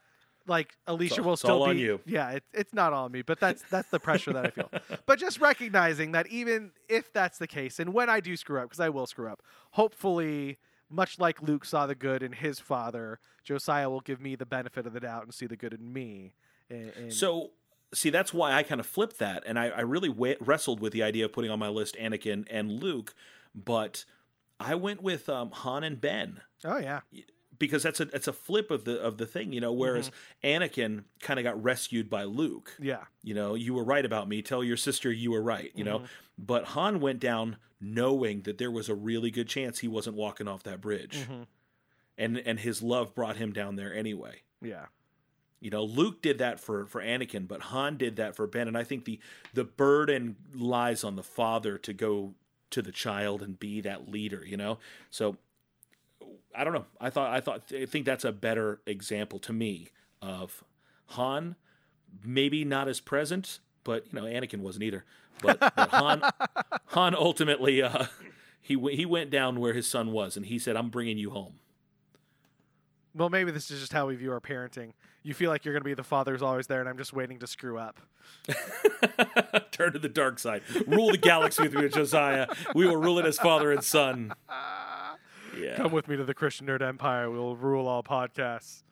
Speaker 1: like Alicia
Speaker 2: all-
Speaker 1: will
Speaker 2: it's
Speaker 1: still
Speaker 2: all
Speaker 1: be.
Speaker 2: on you.
Speaker 1: Yeah, it, it's not on me, but that's that's the pressure that I feel. But just recognizing that even if that's the case, and when I do screw up, because I will screw up, hopefully. Much like Luke saw the good in his father, Josiah will give me the benefit of the doubt and see the good in me. And, and-
Speaker 2: So, see, that's why I kind of flipped that. And I, I really wa- wrestled with the idea of putting on my list Anakin and Luke. But I went with um, Han and Ben.
Speaker 1: oh yeah,
Speaker 2: because that's a it's a flip of the of the thing, you know. Whereas mm-hmm. Anakin kind of got rescued by Luke.
Speaker 1: yeah,
Speaker 2: You know, you were right about me. Tell your sister you were right. You know, mm-hmm. but Han went down knowing that there was a really good chance he wasn't walking off that bridge, mm-hmm. and and his love brought him down there anyway.
Speaker 1: yeah.
Speaker 2: You know, Luke did that for for Anakin, but Han did that for Ben, and I think the the burden lies on the father to go to the child and be that leader. You know, so I don't know. I thought I thought I think that's a better example to me of Han, maybe not as present, but you know, Anakin wasn't either. But, but Han Han ultimately uh, he he went down where his son was, and he said, "I'm bringing you home."
Speaker 1: Well, maybe this is just how we view our parenting. You feel like you're going to be the father who's always there, and I'm just waiting to screw up.
Speaker 2: Turn to the dark side. Rule the galaxy with me, Josiah. We will rule it as father and son. Yeah,
Speaker 1: Come with me to the Christian Nerd Empire. We'll rule all podcasts.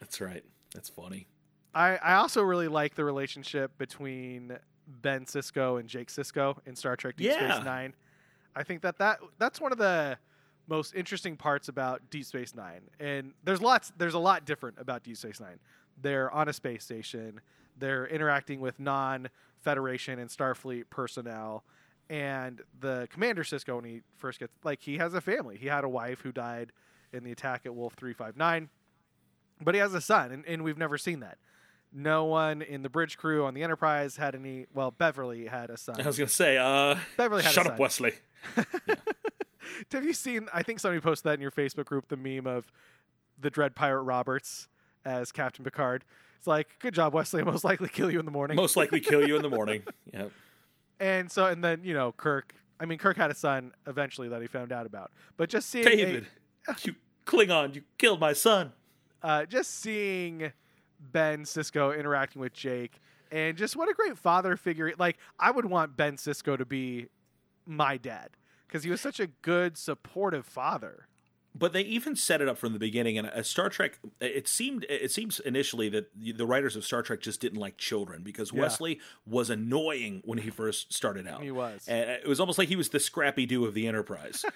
Speaker 2: that's right. That's funny.
Speaker 1: I, I also really like the relationship between Ben Sisko and Jake Sisko in Star Trek Deep
Speaker 2: Yeah.
Speaker 1: Space Nine. I think that, that that's one of the most interesting parts about Deep Space Nine. And there's lots there's a lot different about Deep Space Nine. They're on a space station. They're interacting with non Federation and Starfleet personnel. And the commander Sisko, when he first gets like he has a family. He had a wife who died in the attack at Wolf three five nine. But he has a son, and, and we've never seen that. No one in the bridge crew on the Enterprise had any. Well, Beverly had a son.
Speaker 2: I was gonna say, uh,
Speaker 1: Beverly had a
Speaker 2: shut up, Wesley.
Speaker 1: Have you seen? I think somebody posted that in your Facebook group. The meme of the Dread Pirate Roberts as Captain Picard. It's like, good job, Wesley. I'll most likely kill you in the morning.
Speaker 2: Most likely kill you in the morning. Yeah.
Speaker 1: And so, and then you know, Kirk. I mean, Kirk had a son eventually that he found out about. But just seeing a-
Speaker 2: David, you Klingon, you killed my son.
Speaker 1: uh, just seeing Ben Sisko interacting with Jake, and just what a great father figure. Like I would want Ben Sisko to be my dad because he was such a good, supportive father.
Speaker 2: But they even set it up from the beginning. And uh, Star Trek, it seemed it seems initially that the writers of Star Trek just didn't like children because
Speaker 1: Yeah.
Speaker 2: Wesley was annoying when he first started out.
Speaker 1: He was.
Speaker 2: And it was almost like he was the Scrappy Doo of the Enterprise.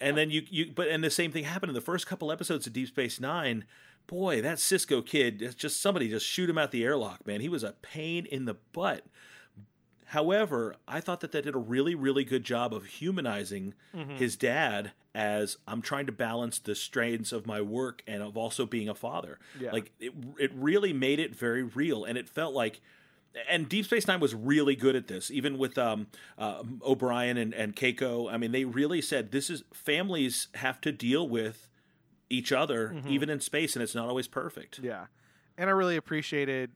Speaker 2: And then you you but and the same thing happened in the first couple episodes of Deep Space Nine. Boy, that Sisko kid, just somebody just shoot him out the airlock, man. He was a pain in the butt. However, I thought that they did a really, really good job of humanizing
Speaker 1: Mm-hmm.
Speaker 2: his dad as I'm trying to balance the strains of my work and of also being a father.
Speaker 1: Yeah.
Speaker 2: Like it, it really made it very real, and it felt like. And Deep Space Nine was really good at this, even with um, uh, O'Brien and, and Keiko. I mean, they really said this is families have to deal with each other, even in space, and it's not always perfect.
Speaker 1: Yeah, and I really appreciated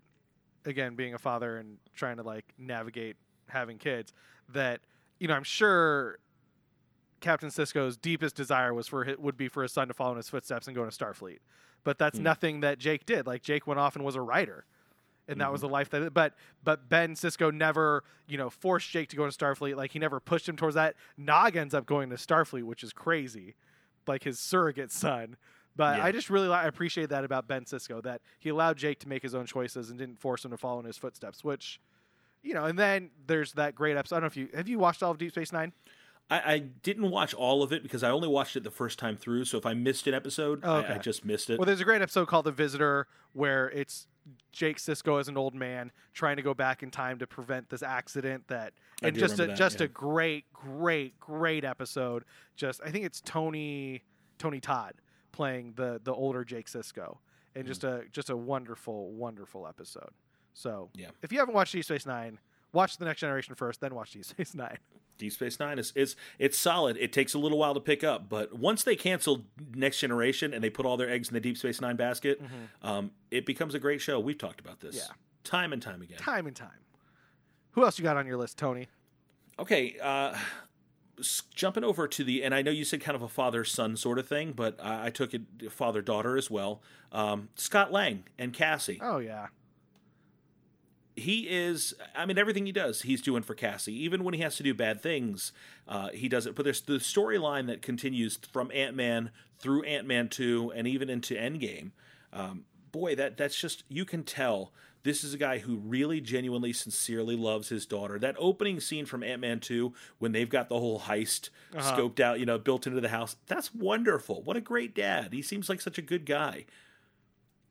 Speaker 1: again being a father and trying to like navigate having kids. That you know, I'm sure Captain Sisko's deepest desire was for would be for his son to follow in his footsteps and go to Starfleet, but that's hmm. nothing that Jake did. Like Jake went off and was a writer and that was mm-hmm. the life that. But but Ben Sisko never you know forced Jake to go to Starfleet. Like he never pushed him towards that. Nog ends up going to Starfleet, which is crazy, like his surrogate son. But
Speaker 2: Yeah.
Speaker 1: I just really I appreciate that about Ben Sisko that he allowed Jake to make his own choices and didn't force him to follow in his footsteps, which. You know, and then there's that great episode. I don't know if you have you watched all of Deep Space Nine.
Speaker 2: I, I didn't watch all of it because I only watched it the first time through. So if I missed an episode,
Speaker 1: Oh,
Speaker 2: I,
Speaker 1: okay.
Speaker 2: I just missed it.
Speaker 1: Well, there's a great episode called The Visitor where it's Jake Sisko as an old man trying to go back in time to prevent this accident that and just a,
Speaker 2: that,
Speaker 1: just
Speaker 2: yeah.
Speaker 1: a great great great episode. Just I think it's Tony Tony Todd playing the the older Jake Sisko and hmm. just a just a wonderful wonderful episode. So,
Speaker 2: Yeah.
Speaker 1: if you haven't watched Deep Space 9, watch The Next Generation first, then watch Deep Space 9.
Speaker 2: Deep Space Nine is, is it's solid. It takes a little while to pick up, but once they canceled Next Generation and they put all their eggs in the Deep Space Nine basket, um, it becomes a great show. We've talked about this
Speaker 1: Yeah.
Speaker 2: time and time again.
Speaker 1: Time and time. Who else you got on your list, Tony?
Speaker 2: Okay, uh, jumping over to the, and I know you said kind of a father son sort of thing, but I, I took it father daughter as well. Um, Scott Lang and Cassie.
Speaker 1: Oh yeah.
Speaker 2: He is i mean everything he does he's doing for cassie. Even when he has to do bad things uh, he does it. But there's the storyline that continues from ant-man through ant-man 2 and even into endgame. Um, boy that that's just you can tell this is a guy who really genuinely sincerely loves his daughter. That opening scene from ant-man 2 when they've got the whole heist scoped out you know built into the house that's wonderful. What a great dad. He seems like such a good guy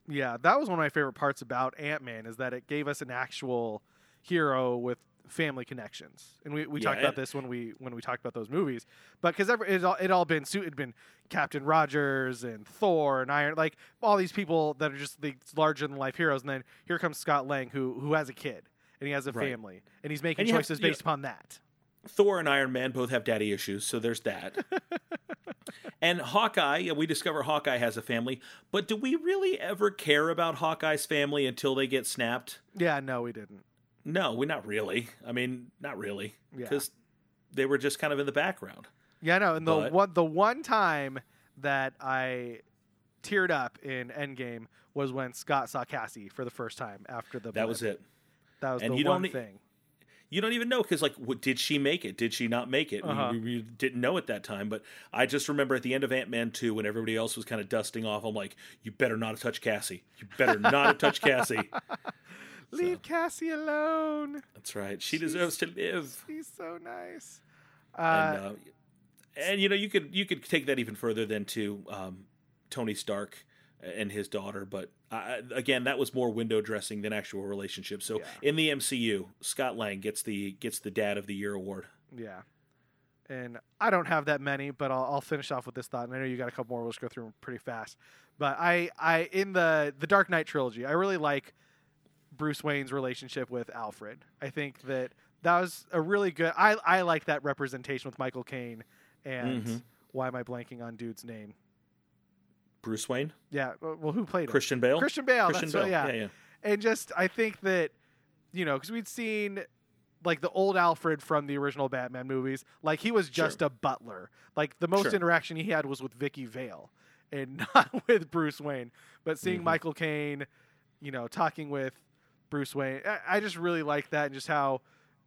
Speaker 1: Yeah, that was one of my favorite parts about Ant Man is that it gave us an actual hero with family connections, and we, we
Speaker 2: Yeah,
Speaker 1: talked about this when we when we talked about those movies. But because it all it all been suit had been Captain Rogers and Thor and Iron like all these people that are just the larger than life heroes, and then here comes Scott Lang who who has a kid and he has a
Speaker 2: Right.
Speaker 1: family and he's making
Speaker 2: And have-
Speaker 1: choices
Speaker 2: know-
Speaker 1: based upon that.
Speaker 2: Thor and Iron Man both have daddy issues, so there's that. and Hawkeye, we discover Hawkeye has a family, but do we really ever care about Hawkeye's family until they get snapped?
Speaker 1: Yeah, no, we didn't.
Speaker 2: No, we not really. I mean, not really,
Speaker 1: Yeah.
Speaker 2: because they were just kind of in the background.
Speaker 1: Yeah, no, and the
Speaker 2: But-
Speaker 1: one the one time that I teared up in Endgame was when Scott saw Cassie for the first time after the
Speaker 2: That was it.
Speaker 1: That was
Speaker 2: And
Speaker 1: the one thing.
Speaker 2: You don't even know because, like, what, did she make it? Did she not make it? We-
Speaker 1: Uh-huh.
Speaker 2: We, we didn't know at that time, but I just remember at the end of Ant Man two, when everybody else was kind of dusting off, I'm like, "You better not have touched Cassie. You better not have touched Cassie."
Speaker 1: Leave Cassie alone.
Speaker 2: That's right. She deserves to live.
Speaker 1: She's so nice.
Speaker 2: and
Speaker 1: Uh,
Speaker 2: uh, and you know you could you could take that even further than to um, Tony Stark and his daughter, but uh, again, that was more window dressing than actual relationship. So
Speaker 1: Yeah.
Speaker 2: in the MCU, Scott Lang gets the gets the Dad of the Year award.
Speaker 1: yeah. And I don't have that many, but I'll, I'll finish off with this thought. And I know you got a couple more. We'll just go through them pretty fast. But I, I in the the Dark Knight trilogy, I really like Bruce Wayne's relationship with Alfred. I think that that was a really good. I I like that representation with Michael Caine and
Speaker 2: Mhm.
Speaker 1: why am I blanking on dude's name?
Speaker 2: Bruce Wayne,
Speaker 1: Yeah, well, who played him?
Speaker 2: Christian Bale,
Speaker 1: Christian Bale.
Speaker 2: Christian
Speaker 1: what-
Speaker 2: Bale.
Speaker 1: yeah.
Speaker 2: yeah, yeah.
Speaker 1: and just I think that you know because we'd seen like the old Alfred from the original Batman movies, like he was just a butler. Like the most
Speaker 2: Sure.
Speaker 1: interaction he had was with Vicky Vale and not with Bruce Wayne. But seeing
Speaker 2: Mhm.
Speaker 1: Michael Caine, you know, talking with Bruce Wayne, I, I just really like that and just how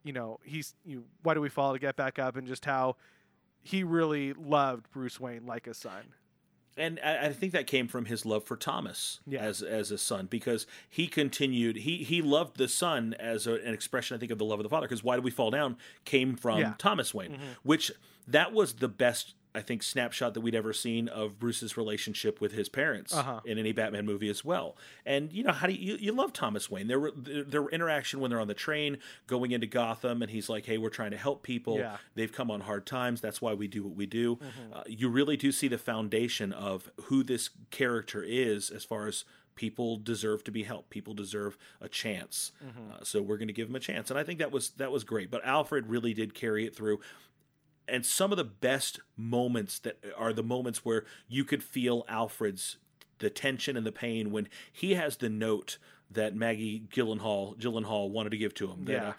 Speaker 1: you know he's you why do we fall to get back up and just how he really loved Bruce Wayne like a son.
Speaker 2: And I, I think that came from his love for Thomas
Speaker 1: Yeah.
Speaker 2: as as a son because he continued he he loved the son as a, an expression I think of the love of the father because why did we fall down came from
Speaker 1: Yeah.
Speaker 2: Thomas Wayne mm-hmm. which that was the best I think snapshot that we'd ever seen of Bruce's relationship with his parents
Speaker 1: Uh-huh.
Speaker 2: in any Batman movie as well. And you know how do you you love Thomas Wayne. Their their, their interaction when they're on the train going into Gotham and he's like hey we're trying to help people.
Speaker 1: Yeah.
Speaker 2: they've come on hard times. That's why we do what we do.
Speaker 1: Mm-hmm.
Speaker 2: uh, you really do see the foundation of who this character is as far as people deserve to be helped. People deserve a chance.
Speaker 1: Mm-hmm.
Speaker 2: uh, so we're going to give them a chance. And i think that was that was great. But alfred really did carry it through and some of the best moments that are the moments where you could feel alfred's the tension and the pain when he has the note that Maggie Gyllenhaal Gyllenhaal wanted to give to him that,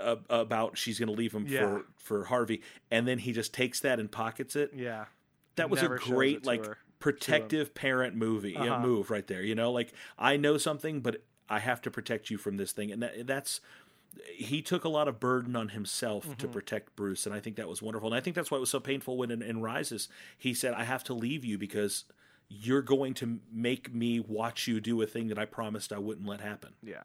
Speaker 2: uh, uh, about she's going to leave him
Speaker 1: Yeah.
Speaker 2: for for Harvey and then he just takes that and pockets it.
Speaker 1: Yeah,
Speaker 2: that was a
Speaker 1: Never
Speaker 2: great like
Speaker 1: her-
Speaker 2: protective parent movie yeah,
Speaker 1: Uh-huh.
Speaker 2: move right there you know? Like i know something but I have to protect you from this thing, and that, that's he took a lot of burden on himself to mm-hmm. protect Bruce, and I think that was wonderful. And I think that's why it was so painful when in, in Rises he said, "I have to leave you because you're going to make me watch you do a thing that I promised I wouldn't let happen."
Speaker 1: Yeah.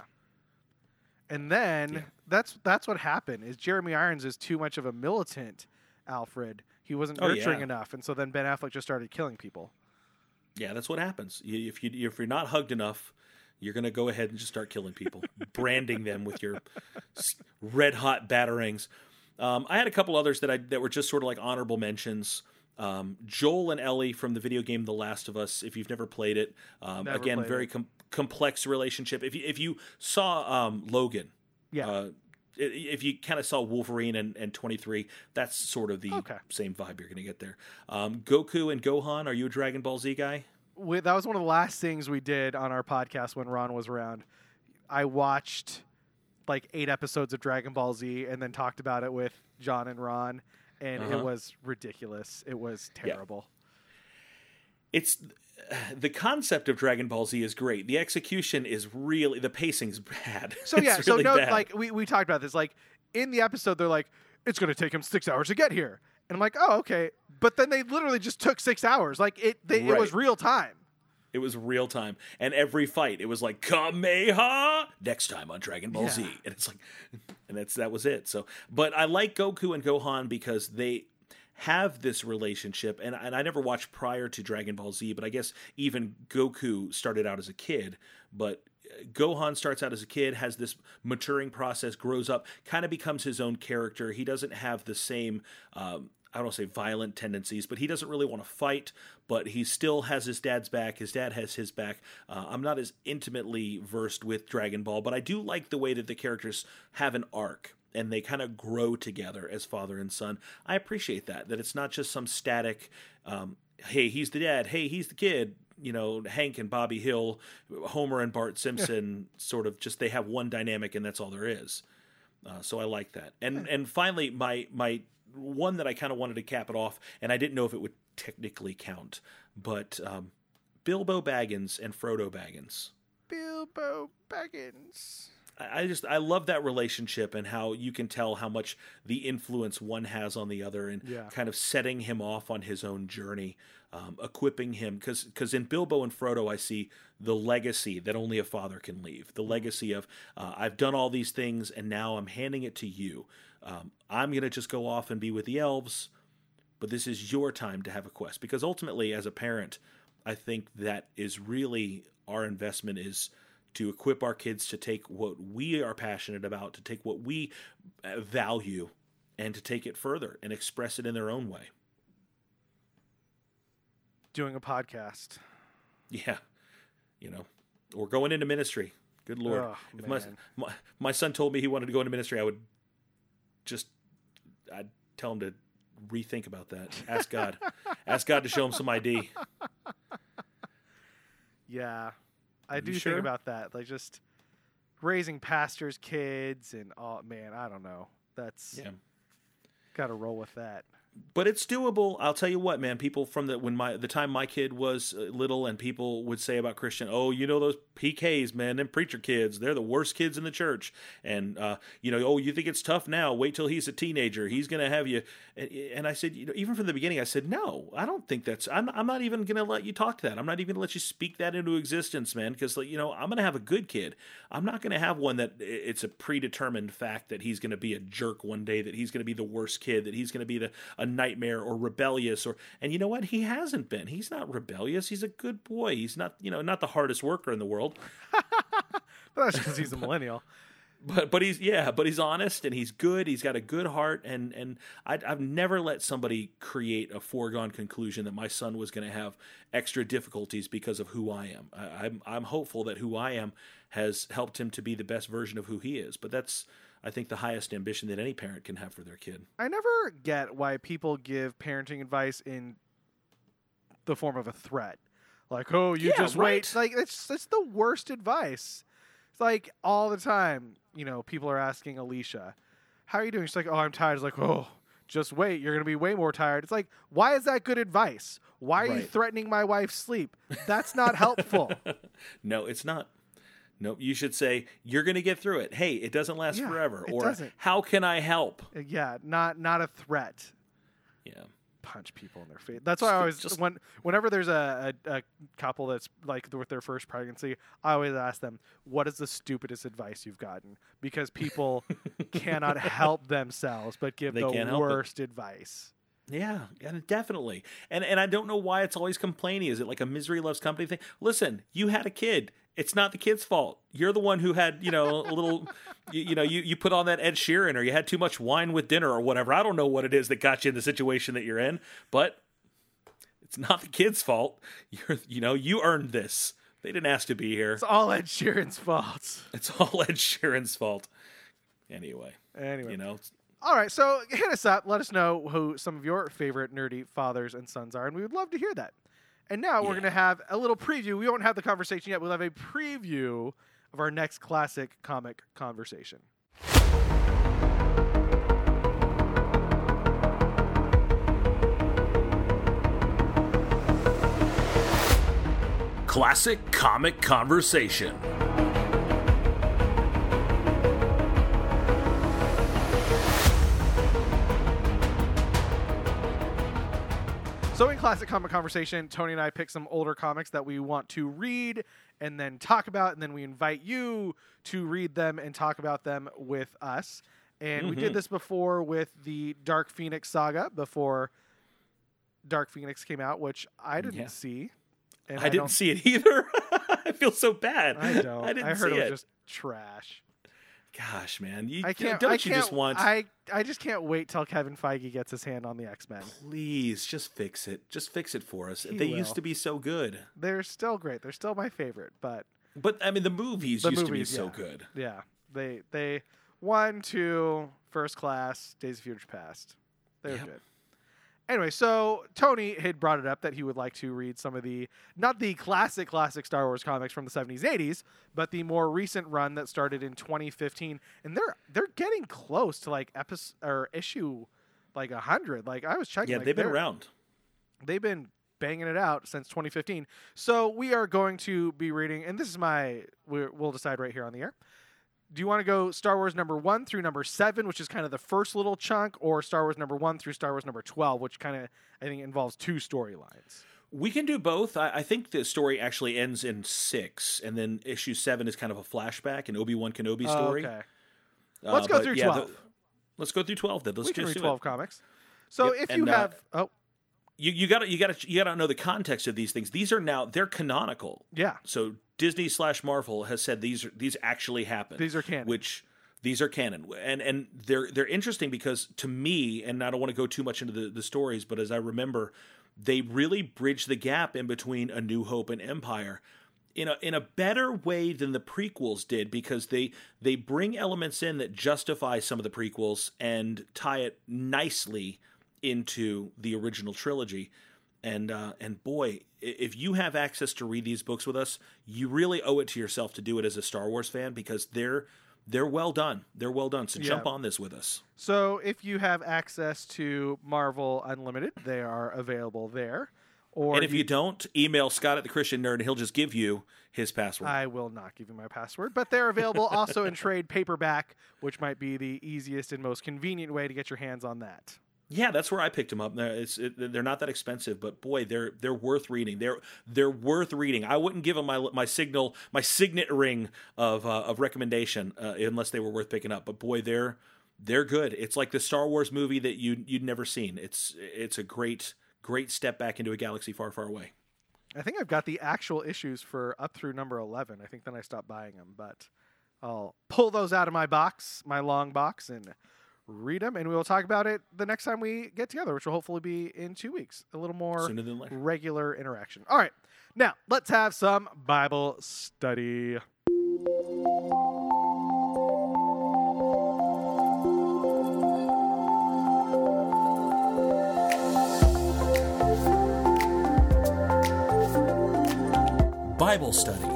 Speaker 1: And then
Speaker 2: Yeah.
Speaker 1: that's that's what happened. Is Jeremy Irons is too much of a militant Alfred. He wasn't
Speaker 2: Oh,
Speaker 1: nurturing
Speaker 2: yeah.
Speaker 1: enough, and so then Ben Affleck just started killing people.
Speaker 2: Yeah, that's what happens. If you if you're not hugged enough, you're going to go ahead and just start killing people, branding them with your red hot batarangs. Um, I had a couple others that I that were just sort of like honorable mentions. Um, Joel and Ellie from the video game The Last of Us. If you've never played it, um,
Speaker 1: Never
Speaker 2: again,
Speaker 1: played
Speaker 2: very
Speaker 1: it.
Speaker 2: com- complex relationship. If you if you saw um, Logan,
Speaker 1: Yeah.
Speaker 2: uh, if you kind of saw Wolverine and, and 23, that's sort of the
Speaker 1: Okay.
Speaker 2: same vibe you're going to get there. Um, Goku and Gohan, are you a Dragon Ball Z guy?
Speaker 1: We, that was one of the last things we did on our podcast when Ron was around. I watched like eight episodes of Dragon Ball Z and then talked about it with John and Ron, and
Speaker 2: Uh-huh.
Speaker 1: it was ridiculous. It was terrible.
Speaker 2: it's the concept of Dragon Ball Z is great. The execution is really the pacing's bad.
Speaker 1: So yeah, so
Speaker 2: really
Speaker 1: no,
Speaker 2: bad.
Speaker 1: like we, we talked about this. Like in the episode, they're like, it's going to take him six hours to get here, and I'm like, oh okay. But then they literally just took six hours. Like it, they, it was real time.
Speaker 2: it was real time, and every fight it was like Kameha next time on Dragon Ball
Speaker 1: Yeah.
Speaker 2: Z, and it's like, and that's that was it. So, but I like Goku and Gohan because they have this relationship, and and I never watched prior to Dragon Ball Z, but I guess even Goku started out as a kid, but. Gohan starts out as a kid, has this maturing process, grows up, kind of becomes his own character. He doesn't have the same, um, I don't say violent tendencies, but he doesn't really want to fight, but he still has his dad's back. His dad has his back. Uh, I'm not as intimately versed with Dragon Ball, but I do like the way that the characters have an arc and they kind of grow together as father and son. I appreciate that, that it's not just some static, um, hey, he's the dad, hey, he's the kid. You know, Hank and Bobby Hill, Homer and Bart Simpson, sort of just they have one dynamic and that's all there is. Uh, so I like that. And and finally, my my one that I kind of wanted to cap it off, and I didn't know if it would technically count, but um, Bilbo Baggins and Frodo Baggins.
Speaker 1: Bilbo Baggins.
Speaker 2: I just I love that relationship and how you can tell how much the influence one has on the other and
Speaker 1: Yeah.
Speaker 2: kind of setting him off on his own journey, um, equipping him because because in Bilbo and Frodo I see the legacy that only a father can leave, the legacy of uh, I've done all these things and now I'm handing it to you. Um, I'm gonna just go off and be with the elves, but this is your time to have a quest because ultimately as a parent, I think that is really our investment is to equip our kids to take what we are passionate about, to take what we uh, value, and to take it further and express it in their own way.
Speaker 1: Doing a podcast.
Speaker 2: Yeah, you know, or going into ministry. Good lord,
Speaker 1: Oh,
Speaker 2: if my, my my son told me he wanted to go into ministry, I would just I'd tell him to rethink about that. Ask God, ask God to show him some ID.
Speaker 1: Yeah, I do
Speaker 2: sure?
Speaker 1: think about that. Like just raising pastors' kids and oh man, I don't know. That's
Speaker 2: Yeah.
Speaker 1: got to roll with that.
Speaker 2: But it's doable. I'll tell you what, man. People from the when my the time my kid was uh, little, and people would say about Christian, "Oh, you know those PKs, man, them preacher kids. They're the worst kids in the church." And uh, you know, oh, you think it's tough now? Wait till he's a teenager. He's gonna have you. And, and I said, you know, even from the beginning, I said, no, I don't think that's. I'm I'm not even gonna let you talk that. I'm not even gonna let you speak that into existence, man. Because like, you know, I'm gonna have a good kid. I'm not gonna have one that it's a predetermined fact that he's gonna be a jerk one day. That he's gonna be the worst kid. That he's gonna be the a nightmare or rebellious or and you know what? He hasn't been. He's not rebellious. He's a good boy. He's not you know not the hardest worker in the world.
Speaker 1: But that's because he's a millennial.
Speaker 2: but but he's yeah but he's honest and he's good. He's got a good heart. And and I, i've never let somebody create a foregone conclusion that my son was going to have extra difficulties because of who i am. I, i'm i'm hopeful that who i am has helped him to be the best version of who he is. But that's i think the highest ambition that any parent can have for their kid
Speaker 1: I never get why people give parenting advice in the form of a threat. Like, oh, you
Speaker 2: Yeah,
Speaker 1: just wait. Like, it's it's the worst advice. It's like all the time, you know, people are asking Alicia, "How are you doing?" She's like, "Oh, I'm tired." It's like, "Oh, just wait. You're gonna be way more tired." It's like, why is that good advice? Why are you threatening my wife's sleep? That's not helpful.
Speaker 2: no it's not Nope. You should say you're going to get through it. Hey, it doesn't last
Speaker 1: Yeah,
Speaker 2: forever. or
Speaker 1: doesn't.
Speaker 2: how can I help?
Speaker 1: Uh, Yeah, not not a threat.
Speaker 2: Yeah.
Speaker 1: Punch people in their face. That's why I always
Speaker 2: Just-
Speaker 1: when whenever there's a, a, a couple that's like with their first pregnancy, I always ask them, "What is the stupidest advice you've gotten?" Because people cannot help themselves but give
Speaker 2: They
Speaker 1: the
Speaker 2: can't help it.
Speaker 1: worst advice.
Speaker 2: Yeah, and definitely. And and I don't know why it's always complaining. Is it like a misery loves company thing? Listen, you had a kid. It's not the kid's fault. You're the one who had, you know, a little, you, you know, you, you put on that Ed Sheeran or you had too much wine with dinner or whatever. I don't know what it is that got you in the situation that you're in, but it's not the kid's fault. You're, you know, you earned this. They didn't ask to be here.
Speaker 1: It's all Ed Sheeran's fault.
Speaker 2: It's all Ed Sheeran's fault. Anyway,
Speaker 1: Anyway,
Speaker 2: you know, it's-
Speaker 1: all right. So hit us up. Let us know who some of your favorite nerdy fathers and sons are, and we would love to hear that. And now we're going to have a little preview. We won't have the conversation yet. We'll have a preview of our next classic comic conversation.
Speaker 2: classic comic conversation.
Speaker 1: So in classic comic conversation, Tony and I pick some older comics that we want to read and then talk about, and then we invite you to read them and talk about them with us. And we did
Speaker 2: Mhm.
Speaker 1: this before with the Dark Phoenix saga before Dark Phoenix came out, which I didn't
Speaker 2: Yeah.
Speaker 1: see. And
Speaker 2: I,
Speaker 1: don't-
Speaker 2: didn't see it either. I feel so bad.
Speaker 1: I don't.
Speaker 2: I didn't
Speaker 1: heard
Speaker 2: see
Speaker 1: it was
Speaker 2: it.
Speaker 1: just trash.
Speaker 2: Gosh, man, you
Speaker 1: I can't.
Speaker 2: Don't
Speaker 1: I
Speaker 2: you
Speaker 1: can't,
Speaker 2: just want?
Speaker 1: I I just can't wait till Kevin Feige gets his hand on the X Men.
Speaker 2: Please, just fix it. Just fix it for us.
Speaker 1: He
Speaker 2: they
Speaker 1: will.
Speaker 2: used to be so good,
Speaker 1: They're still great. They're still my favorite, but
Speaker 2: but I mean, the movies
Speaker 1: The
Speaker 2: used
Speaker 1: movies,
Speaker 2: to be so good.
Speaker 1: Yeah, they they one, two, first class, Days of Future Past. They're
Speaker 2: Yep.
Speaker 1: good. Anyway, so Tony had brought it up that he would like to read some of the not the classic classic Star Wars comics from the 70s 80s, but the more recent run that started in 2015 and they're they're getting close to like episode or issue like 100. Like I was checking
Speaker 2: Yeah,
Speaker 1: like,
Speaker 2: they've been around.
Speaker 1: they've been banging it out since 2015. So we are going to be reading, and this is my we're, we'll decide right here on the air. Do you want to go Star Wars number one through number seven, which is kind of the first little chunk, or Star Wars number one through Star Wars number 12, which kind of I think involves two storylines?
Speaker 2: We can do both. I, I think the story actually ends in six, and then issue seven is kind of a flashback, an Obi Wan Kenobi
Speaker 1: Oh,
Speaker 2: story.
Speaker 1: okay,
Speaker 2: Uh,
Speaker 1: Let's go through
Speaker 2: yeah,
Speaker 1: 12.
Speaker 2: let's go through twelve. Then let's
Speaker 1: we can
Speaker 2: just
Speaker 1: read
Speaker 2: do it.
Speaker 1: 12 comics. So
Speaker 2: Yep,
Speaker 1: if you
Speaker 2: and, uh,
Speaker 1: have, oh
Speaker 2: You you got to you got to you got to know the context of these things. These are now they're canonical.
Speaker 1: yeah,
Speaker 2: So Disney slash Marvel has said these are, these actually happened.
Speaker 1: These are canon.
Speaker 2: Which these are canon, and and they're they're interesting because to me, and I don't want to go too much into the, the stories, but as I remember, they really bridge the gap in between A New Hope and Empire. In a, in a better way than the prequels did because they they bring elements in that justify some of the prequels and tie it nicely into the original trilogy and uh, and boy, if you have access to read these books with us, you really owe it to yourself to do it as a Star Wars fan because they're they're well done. They're well done. So jump on this with us.
Speaker 1: So if you have access to Marvel Unlimited, they are available there. Or
Speaker 2: and if you don't, email Scott at the Christian Nerd, he'll just give you his password.
Speaker 1: I will not give you my password, but they're available also in trade paperback, which might be the easiest and most convenient way to get your hands on that.
Speaker 2: Yeah, that's where I picked them up. It's, it, they're not that expensive, but boy, they're they're worth reading. They're they're worth reading. I wouldn't give them my my signal my signet ring of uh, of recommendation uh, unless they were worth picking up. But boy, they're they're good. It's like the Star Wars movie that you you'd never seen. It's it's a great great step back into a galaxy far far away.
Speaker 1: I think I've got the actual issues for up through number 11. I think then I stopped buying them, but I'll pull those out of my box, my long box, and read them. And we will talk about it the next time we get together, which will hopefully be in two weeks. A little more
Speaker 2: Sooner than later.
Speaker 1: regular interaction. All right. Now, let's have some Bible study.
Speaker 2: Bible study.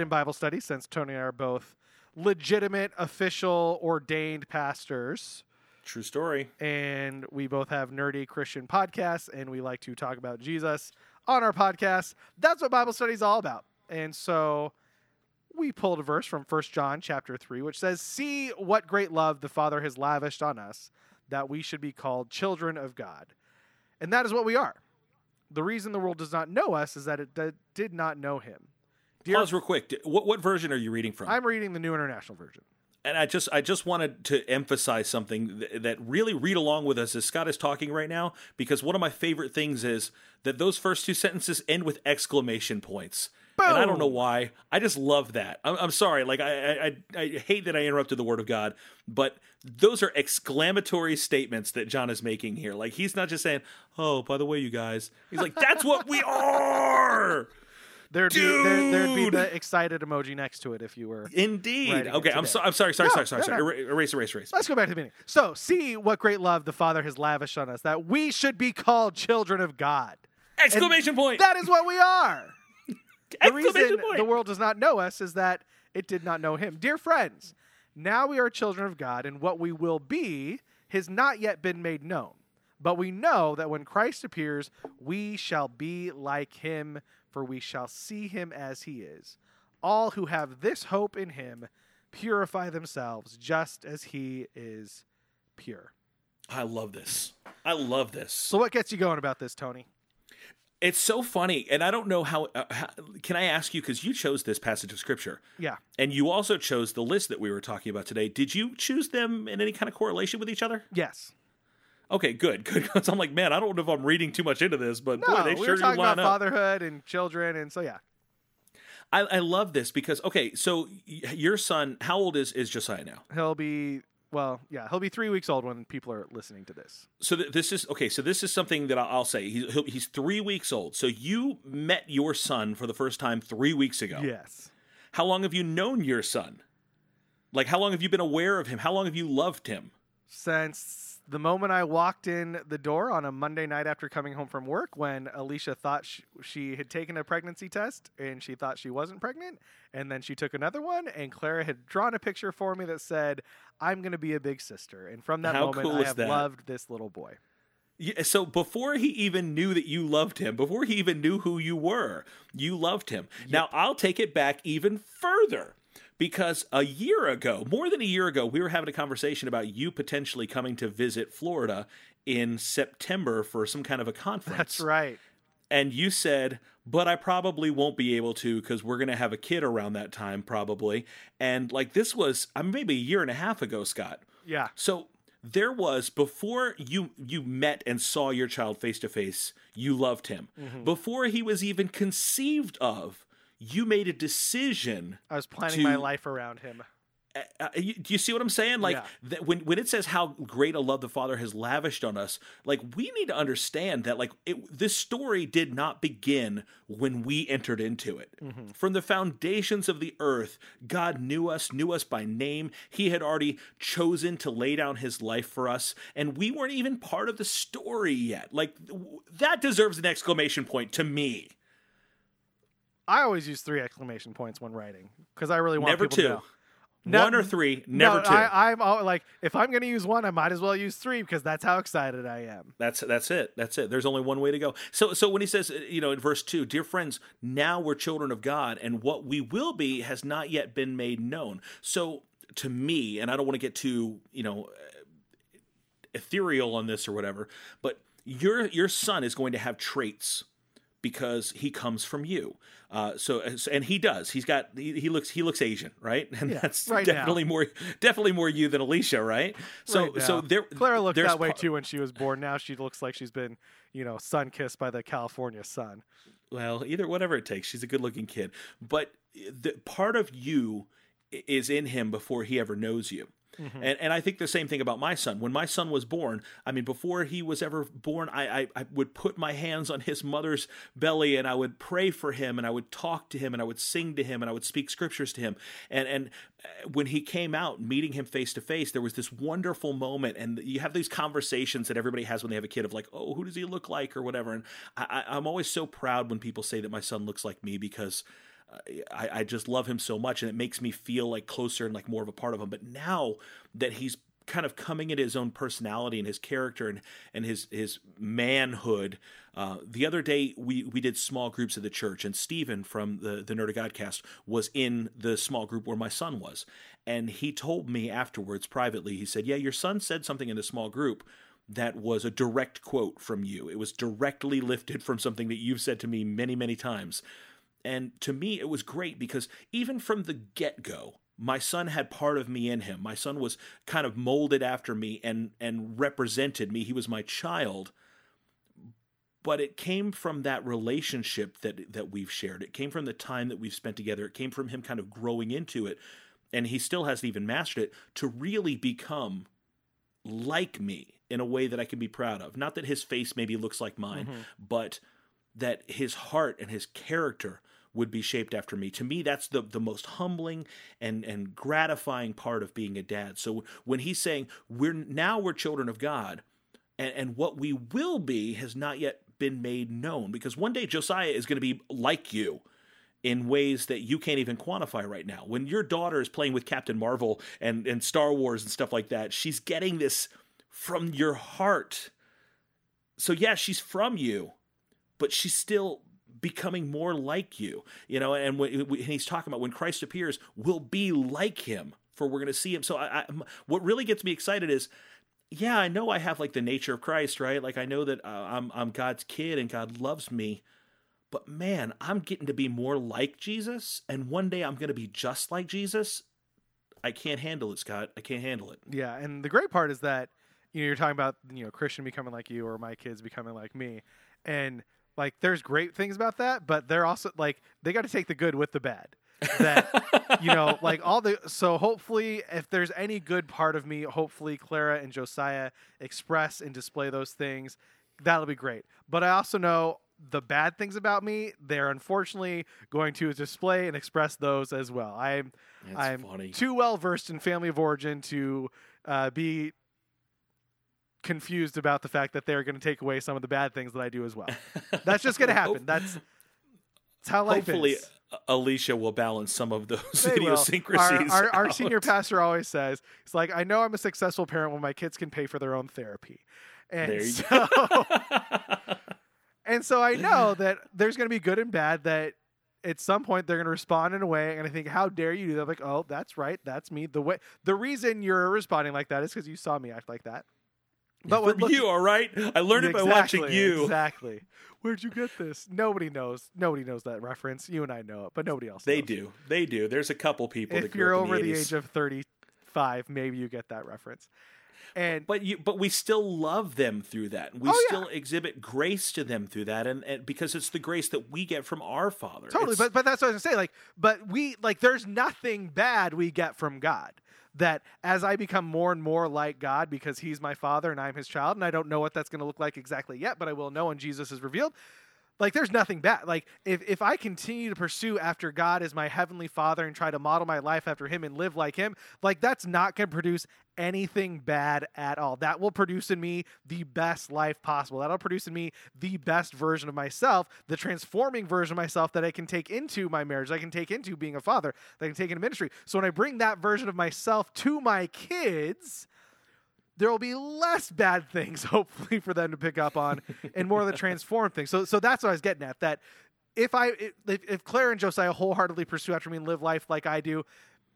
Speaker 1: In Bible study, since Tony and I are both legitimate, official, ordained pastors,
Speaker 2: True story.
Speaker 1: and we both have nerdy Christian podcasts, and we like to talk about Jesus on our podcast. That's what Bible study is all about. And so we pulled a verse from 1 John chapter 3, which says, See what great love the Father has lavished on us, that we should be called children of God. And that is what we are. The reason the world does not know us is that it did not know him. Dear,
Speaker 2: Pause real quick. What what version are you reading from?
Speaker 1: I'm reading the New International Version.
Speaker 2: and I just I just wanted to emphasize something th- that really read along with us as Scott is talking right now because one of my favorite things is that those first two sentences end with exclamation points. And I don't know why. I just love that. I'm, I'm sorry. Like I I I hate that I interrupted the word of God, but those are exclamatory statements that John is making here. Like he's not just saying, "Oh, by the way, you guys." He's like, "That's what we are."
Speaker 1: There'd be, there, there'd be the excited emoji next to it if you were.
Speaker 2: Indeed. Okay, I'm so, I'm sorry. Sorry.
Speaker 1: No,
Speaker 2: sorry. Sorry.
Speaker 1: no,
Speaker 2: sorry.
Speaker 1: no.
Speaker 2: Erase. Erase. Erase.
Speaker 1: Let's go back to the beginning. So, see what great love the Father has lavished on us, that we should be called children of God.
Speaker 2: Exclamation point.
Speaker 1: That is what we are. The
Speaker 2: Exclamation
Speaker 1: reason
Speaker 2: point.
Speaker 1: the world does not know us is that it did not know him. Dear friends, now we are children of God, and what we will be has not yet been made known. But we know that when Christ appears, we shall be like him, for we shall see him as he is. All who have this hope in him purify themselves just as he is pure.
Speaker 2: I love this. I love this.
Speaker 1: So, what gets you going about this, Tony?
Speaker 2: It's so funny, and I don't know how. Uh, how can I ask you because you chose this passage of scripture,
Speaker 1: Yeah.
Speaker 2: and you also chose the list that we were talking about today. Did you choose them in any kind of correlation with each other?
Speaker 1: Yes.
Speaker 2: Okay, good, good. Because I'm like, man, I don't know if I'm reading too much into this, but
Speaker 1: No,
Speaker 2: boy, they
Speaker 1: we
Speaker 2: sure
Speaker 1: were talking
Speaker 2: do line
Speaker 1: about
Speaker 2: up.
Speaker 1: fatherhood and children, and so yeah.
Speaker 2: I, I love this because okay, so y- your son, how old is is Josiah now?
Speaker 1: He'll be well, yeah, he'll be three weeks old when people are listening to this.
Speaker 2: So th- this is okay. So this is something that I'll, I'll say. He's he'll- he's three weeks old. So you met your son for the first time three weeks ago.
Speaker 1: Yes.
Speaker 2: How long have you known your son? Like, how long have you been aware of him? How long have you loved him?
Speaker 1: Since the moment I walked in the door on a Monday night after coming home from work, when Alicia thought she, she had taken a pregnancy test and she thought she wasn't pregnant, and then she took another one, and Clara had drawn a picture for me that said, "I'm going to be a big sister," and from that
Speaker 2: How
Speaker 1: moment,
Speaker 2: cool
Speaker 1: I have
Speaker 2: that?
Speaker 1: loved this little boy.
Speaker 2: Yeah, so before he even knew that you loved him, before he even knew who you were, you loved him. Now I'll take it back even further because a year ago, more than a year ago, we were having a conversation about you potentially coming to visit Florida in September for some kind of a conference.
Speaker 1: That's right.
Speaker 2: and you said, but I probably won't be able to because we're going to have a kid around that time, probably. And like this was uh, maybe a year and a half ago, Scott.
Speaker 1: Yeah.
Speaker 2: So there was before you you met and saw your child face to face, you loved him.
Speaker 1: Mm-hmm.
Speaker 2: Before he was even conceived of, you made a decision
Speaker 1: I was planning my life around him.
Speaker 2: uh, you, do you see what I'm saying? Like
Speaker 1: Yeah.
Speaker 2: that when when it says how great a love the Father has lavished on us, like we need to understand that like it, this story did not begin when we entered into it.
Speaker 1: Mm-hmm.
Speaker 2: From the foundations of the earth, God knew us, knew us by name. He had already chosen to lay down His life for us, and we weren't even part of the story yet. Like that deserves an exclamation point to me.
Speaker 1: I always use three exclamation points when writing because I really want
Speaker 2: Never
Speaker 1: people to
Speaker 2: two.
Speaker 1: know. No-
Speaker 2: One or three, never
Speaker 1: no,
Speaker 2: two.
Speaker 1: I, I'm all, like, if I'm going to use one, I might as well use three because that's how excited I am.
Speaker 2: That's that's it. That's it. There's only one way to go. So so when he says, uh, you know, in verse 2, dear friends, now we're children of God and what we will be has not yet been made known. So to me, and I don't want to get too, you know, uh, ethereal on this or whatever, but your your son is going to have traits because he comes from you. Uh, so and he does. He's got he, he looks he looks Asian, right? And
Speaker 1: Yeah,
Speaker 2: that's
Speaker 1: right now.
Speaker 2: definitely more definitely more you than Alicia, right? So
Speaker 1: Right
Speaker 2: so there
Speaker 1: Clara looked that way too when she was born. Now she looks like she's been, you know, sun kissed by the California sun.
Speaker 2: well either whatever it takes she's a good looking kid but the part of you is in him before he ever knows you and, and I think the same thing about my son. When my son was born, I mean, before he was ever born, I, I, I would put my hands on his mother's belly and I would pray for him and I would talk to him and I would sing to him and I would speak scriptures to him. And, and uh, when he came out, meeting him face to face, there was this wonderful moment. And you have these conversations that everybody has when they have a kid of like, oh, who does he look like or whatever. And I, I'm always so proud when people say that my son looks like me because I, I just love him so much and it makes me feel like closer and like more of a part of him. But now that he's kind of coming into his own personality and his character and, and his his manhood. Uh, the other day we we did small groups at the church, and Stephen from the the Nerd of Godcast was in the small group where my son was, and he told me afterwards privately. He said, "Yeah, your son said something in the small group." That was a direct quote from you. It was directly lifted from something that you've said to me many, many times. And to me, it was great because even from the get go, my son had part of me in him. My son was kind of molded after me and and represented me. He was my child. But it came from that relationship that that we've shared. It came from the time that we've spent together. It came from him kind of growing into it. And he still hasn't even mastered it to really become like me in a way that I can be proud of. Not that his face maybe looks like mine, mm-hmm. but that his heart and his character would be shaped after me. To me, that's the, the most humbling and, and gratifying part of being a dad. So when he's saying we're now we're children of God, and, and what we will be has not yet been made known, because one day Josiah is going to be like you in ways that you can't even quantify right now. When your daughter is playing with Captain Marvel and, and Star Wars and stuff like that, she's getting this from your heart. So yeah, she's from you, but she's still becoming more like you. You know, and when and he's talking about when Christ appears, we'll be like him, for we're going to see him. So I, I, what really gets me excited is yeah, I know I have like the nature of Christ, right? Like I know that uh, I'm I'm God's kid and God loves me. But man, I'm getting to be more like Jesus and one day I'm going to be just like Jesus. I can't handle it, Scott. I can't handle it.
Speaker 1: Yeah, and the great part is that you know you're talking about you know Christian becoming like you or my kids becoming like me. And like there's great things about that, but they're also like they got to take the good with the bad. that you know like all the so hopefully if there's any good part of me hopefully clara and josiah express and display those things that'll be great but i also know the bad things about me they're unfortunately going to display and express those as well i'm That's i'm funny. too well versed in family of origin to uh, be confused about the fact that they're going to take away some of the bad things that I do as well. That's just going to happen. That's, that's how life
Speaker 2: Hopefully,
Speaker 1: is.
Speaker 2: Alicia will balance some of those they idiosyncrasies.
Speaker 1: Our, our, our, senior pastor always says, "It's like I know I'm a successful parent when my kids can pay for their own therapy," and so, and so I know that there's going to be good and bad. That at some point they're going to respond in a way, and I think, "How dare you?" They're like, "Oh, that's right, that's me." The way the reason you're responding like that is because you saw me act like that.
Speaker 2: But from look, you, all right. I learned exactly, it by watching you.
Speaker 1: Exactly. Where'd you get this? Nobody knows. Nobody knows that reference. You and I know it, but nobody else.
Speaker 2: They
Speaker 1: knows.
Speaker 2: do. They do. There's a couple people.
Speaker 1: If you're over
Speaker 2: the,
Speaker 1: the age of 35, maybe you get that reference. And
Speaker 2: but you but we still love them through that. We oh, still yeah. exhibit grace to them through that, and, and, because it's the grace that we get from our Father.
Speaker 1: Totally,
Speaker 2: it's,
Speaker 1: but but that's what I was gonna say. Like, but we like there's nothing bad we get from God that as I become more and more like God because He's my Father and I'm His child, and I don't know what that's going to look like exactly yet, but I will know when Jesus is revealed. Like, there's nothing bad. Like, if, if I continue to pursue after God as my heavenly Father and try to model my life after Him and live like Him, like, that's not going to produce anything bad at all. That will produce in me the best life possible. That'll produce in me the best version of myself, the transforming version of myself that I can take into my marriage, I can take into being a father, that I can take into ministry. So when I bring that version of myself to my kids, there will be less bad things, hopefully, for them to pick up on, and more of the transform things. So, so that's what I was getting at. That if I if, if Claire and Josiah wholeheartedly pursue after me and live life like I do,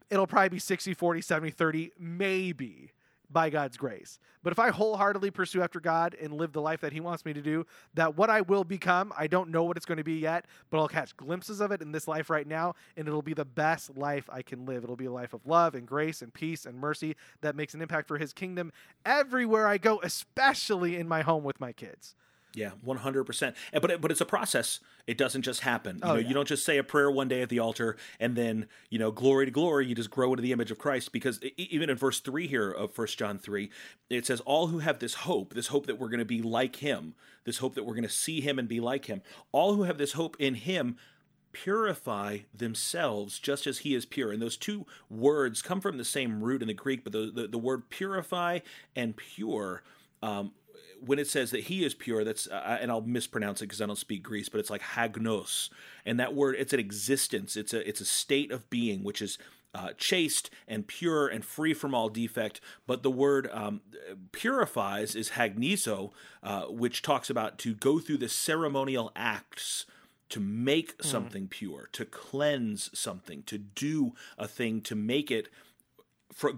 Speaker 1: it'll probably be 60, 40, 70, 30, maybe by God's grace. But if I wholeheartedly pursue after God and live the life that He wants me to do, that what I will become, I don't know what it's going to be yet, but I'll catch glimpses of it in this life right now, and it'll be the best life I can live. It'll be a life of love and grace and peace and mercy that makes an impact for His kingdom everywhere I go, especially in my home with my kids.
Speaker 2: Yeah, one hundred percent. But it, but it's a process. It doesn't just happen. You
Speaker 1: oh,
Speaker 2: know,
Speaker 1: yeah.
Speaker 2: you don't just say a prayer one day at the altar and then you know, glory to glory. You just grow into the image of Christ. Because even in verse three here of First John three, it says, "All who have this hope, this hope that we're going to be like Him, this hope that we're going to see Him and be like Him, all who have this hope in Him." purify themselves just as he is pure. And those two words come from the same root in the Greek, but the, the, the word purify and pure um, when it says that he is pure, that's uh, and I'll mispronounce it because I don't speak Greece, but it's like hagnos, and that word it's an existence, it's a it's a state of being which is uh, chaste and pure and free from all defect. But the word um, purifies is hagnizo, uh, which talks about to go through the ceremonial acts to make something pure, to cleanse something, to do a thing to make it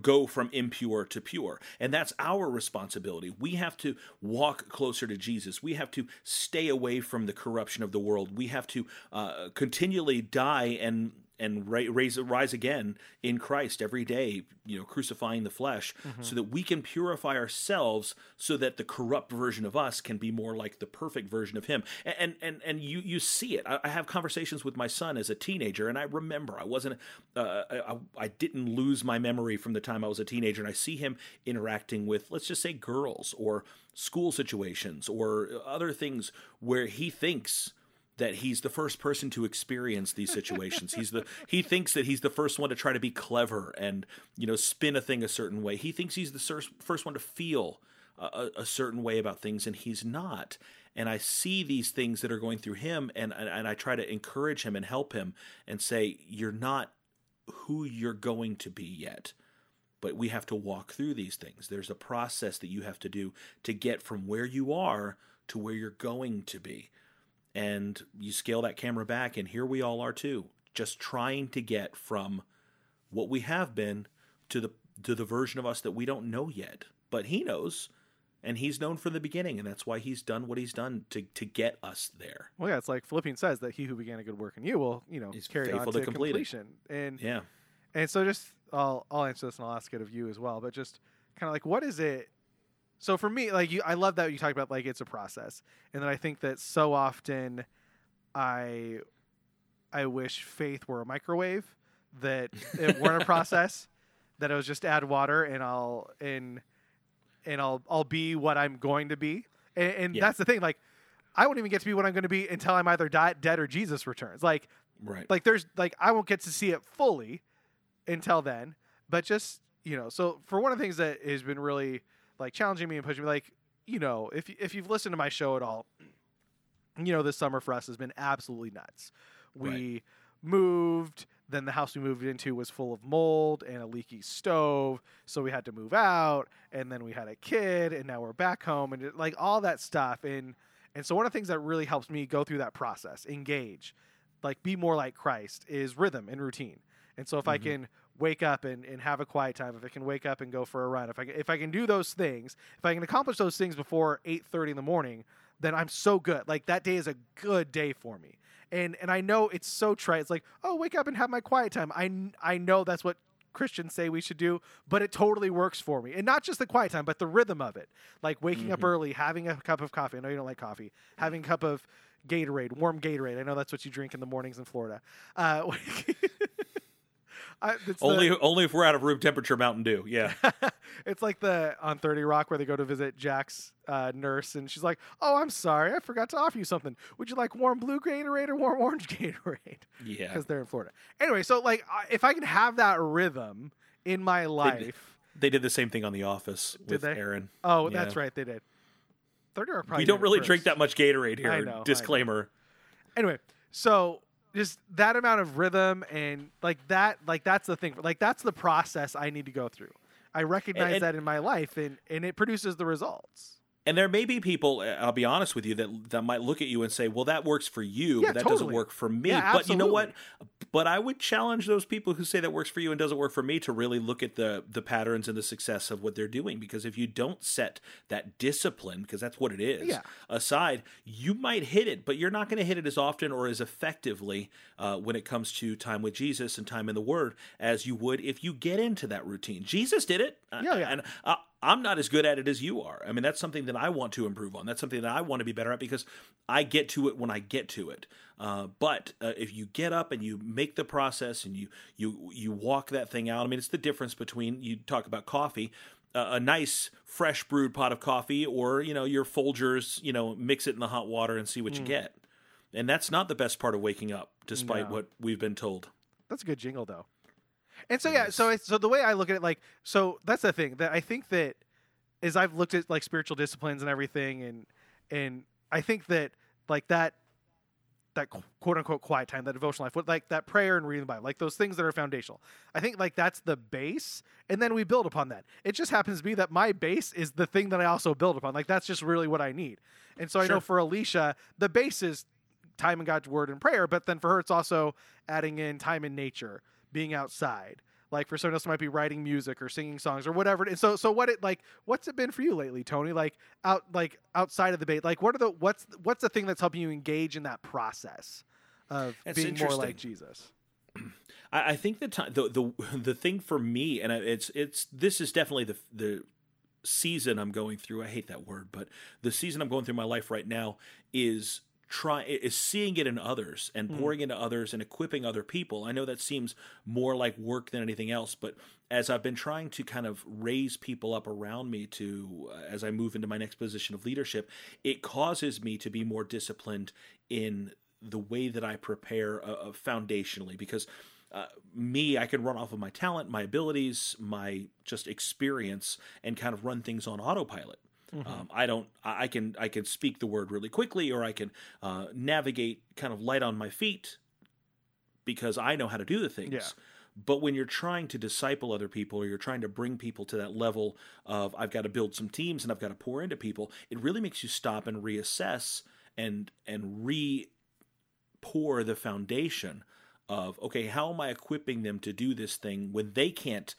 Speaker 2: go from impure to pure. And that's our responsibility. We have to walk closer to Jesus. We have to stay away from the corruption of the world. We have to uh, continually die and and ra- raise rise again in Christ every day, you know, crucifying the flesh, so that we can purify ourselves, so that the corrupt version of us can be more like the perfect version of Him. And and and, and you you see it. I, I have conversations with my son as a teenager, and I remember I wasn't, uh, I, I didn't lose my memory from the time I was a teenager, and I see him interacting with, let's just say, girls or school situations or other things where he thinks that he's the first person to experience these situations. he's the he thinks that he's the first one to try to be clever and you know spin a thing a certain way. He thinks he's the sur- first one to feel a, a, a certain way about things, and he's not. And I see these things that are going through him, and, and and I try to encourage him and help him and say, "You're not who you're going to be yet." But we have to walk through these things. There's a process that you have to do to get from where you are to where you're going to be and you scale that camera back and here we all are too just trying to get from what we have been to the to the version of us that we don't know yet but he knows and he's known from the beginning and that's why he's done what he's done to to get us there
Speaker 1: Well, yeah, it's like Philippians says that he who began a good work in you will, you know,
Speaker 2: He's
Speaker 1: carry it on to,
Speaker 2: to complete it.
Speaker 1: completion. And
Speaker 2: yeah
Speaker 1: and so just I'll I'll answer this and I'll ask it of you as well. But just kind of like what is it? So for me, like you, I love that you talk about like it's a process, and then I think that so often, I, I wish faith were a microwave, that it weren't a process, that it was just add water and I'll and and I'll I'll be what I'm going to be, and, and
Speaker 2: Yeah.
Speaker 1: that's the thing. Like I won't even get to be what I'm going to be until I'm either dead or Jesus returns. Like
Speaker 2: right
Speaker 1: like there's like I won't get to see it fully until then, but just you know, so for one of the things that has been really like challenging me and pushing me, like you know, if if you've listened to my show at all, you know, this summer for us has been absolutely nuts. We
Speaker 2: Right.
Speaker 1: moved, then the house we moved into was full of mold and a leaky stove, so we had to move out, and then we had a kid, and now we're back home, and it, like all that stuff, and and so one of the things that really helps me go through that process, engage, like be more like Christ, is rhythm and routine. And so if I
Speaker 2: Mhm.
Speaker 1: can wake up and, and have a quiet time, if I can wake up and go for a run, if I can, if I can do those things, if I can accomplish those things before eight thirty in the morning, then I'm so good. Like that day is a good day for me. And and I know it's so trite. It's like, oh, wake up and have my quiet time. I I know that's what Christians say we should do, but it totally works for me. And not just the quiet time, but the rhythm of it. Like waking up
Speaker 2: Mhm.
Speaker 1: early, having a cup of coffee. I know you don't like coffee. Having a cup of Gatorade, warm Gatorade. I know that's what you drink in the mornings in Florida. Uh, I, it's the-
Speaker 2: only only if we're out of room temperature mountain dew yeah
Speaker 1: it's like the on 30 Rock where they go to visit Jack's uh, nurse and she's like, "Oh, I'm sorry, I forgot to offer you something. Would you like warm blue Gatorade or warm orange Gatorade?"
Speaker 2: yeah
Speaker 1: Because they're in Florida. Anyway, so like if I can have that rhythm in my life,
Speaker 2: they did the same thing on the office
Speaker 1: Did
Speaker 2: with
Speaker 1: they?
Speaker 2: aaron
Speaker 1: oh,
Speaker 2: Yeah.
Speaker 1: that's right, they did. 30 Rock probably
Speaker 2: we don't really drink that much gatorade here
Speaker 1: I know, I know.
Speaker 2: disclaimer
Speaker 1: anyway, so just that amount of rhythm and like that, like that's the thing. Like that's the process I need to go through. I recognize
Speaker 2: and-
Speaker 1: that in my life, and and it produces the results.
Speaker 2: And there may be people, uh, I'll be honest with you, that that might look at you and say, "Well, that works for you,
Speaker 1: Yeah,
Speaker 2: but that doesn't work for me."
Speaker 1: Yeah,
Speaker 2: but you know what? But I would challenge those people who say that works for you and doesn't work for me to really look at the the patterns and the success of what they're doing. Because if you don't set that discipline, because that's what it is,
Speaker 1: Yeah.
Speaker 2: aside, you might hit it, but you're not going to hit it as often or as effectively uh, when it comes to time with Jesus and time in the Word as you would if you get into that routine. Jesus did it,
Speaker 1: Yeah, yeah.
Speaker 2: and uh, I'm not as good at it as you are. I mean, that's something that I want to improve on. That's something that I want to be better at because I get to it when I get to it. Uh, but uh, if you get up and you make the process and you you you walk that thing out, I mean, it's the difference between you talk about coffee. Uh, a nice fresh brewed pot of coffee, or you know your Folgers, you know, mix it in the hot water and see what you get. And that's not the best part of waking up, despite
Speaker 1: No.
Speaker 2: what we've been told.
Speaker 1: That's a good jingle, though. And so yeah, so it's, so the way I look at it, like, so that's the thing that I think that as I've looked at like spiritual disciplines and everything, and and I think that like that that quote unquote quiet time, that devotional life, what like that prayer and reading the Bible, like those things that are foundational. I think like that's the base, and then we build upon that. It just happens to be that my base is the thing that I also build upon. Like that's just really what I need. And so I know for Alicia, the base is time in God's word and prayer, but then for her it's also adding in time in nature, being outside. Like for someone else, might be writing music or singing songs or whatever. And so, so what it like? What's it been for you lately, Tony? Like out, like outside of the bait, like what are the what's what's the thing that's helping you engage in that process of
Speaker 2: That's
Speaker 1: being more like. Jesus?
Speaker 2: I, I think the time the the the thing for me, and it's it's this is definitely the the season I'm going through. I hate that word, but the season I'm going through in my life right now is try is seeing it in others and pouring into others and equipping other people. I know that seems more like work than anything else, but as I've been trying to kind of raise people up around me to uh, as I move into my next position of leadership, it causes me to be more disciplined in the way that I prepare uh, uh, foundationally because uh, me, I can run off of my talent, my abilities, my just experience, and kind of run things on autopilot. Um, I don't. I I can. I can speak the word really quickly, or I can uh, navigate kind of light on my feet because I know how to do the things.
Speaker 1: Yeah.
Speaker 2: But when you're trying to disciple other people, or you're trying to bring people to that level of I've got to build some teams and I've got to pour into people, it really makes you stop and reassess and and re pour the foundation of okay how am i equipping them to do this thing when they can't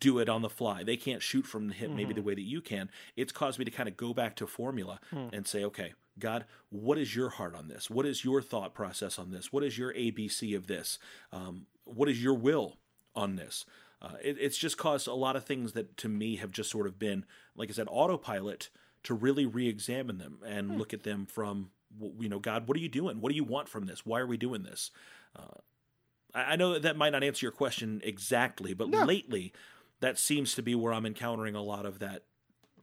Speaker 2: do it on the fly. They can't shoot from the hip maybe the way that you can. It's caused me to kind of go back to formula and say okay god what is your heart on this? What is your thought process on this? What is your abc of this? Um, what is your will on this? Uh, it, it's just caused a lot of things that to me have just sort of been like i said autopilot to really re-examine them and look at them from you know god what are you doing? What do you want from this? Why are we doing this? Uh, I, I know that, that might not answer your question exactly but
Speaker 1: No.
Speaker 2: lately that seems to be where i'm encountering a lot of that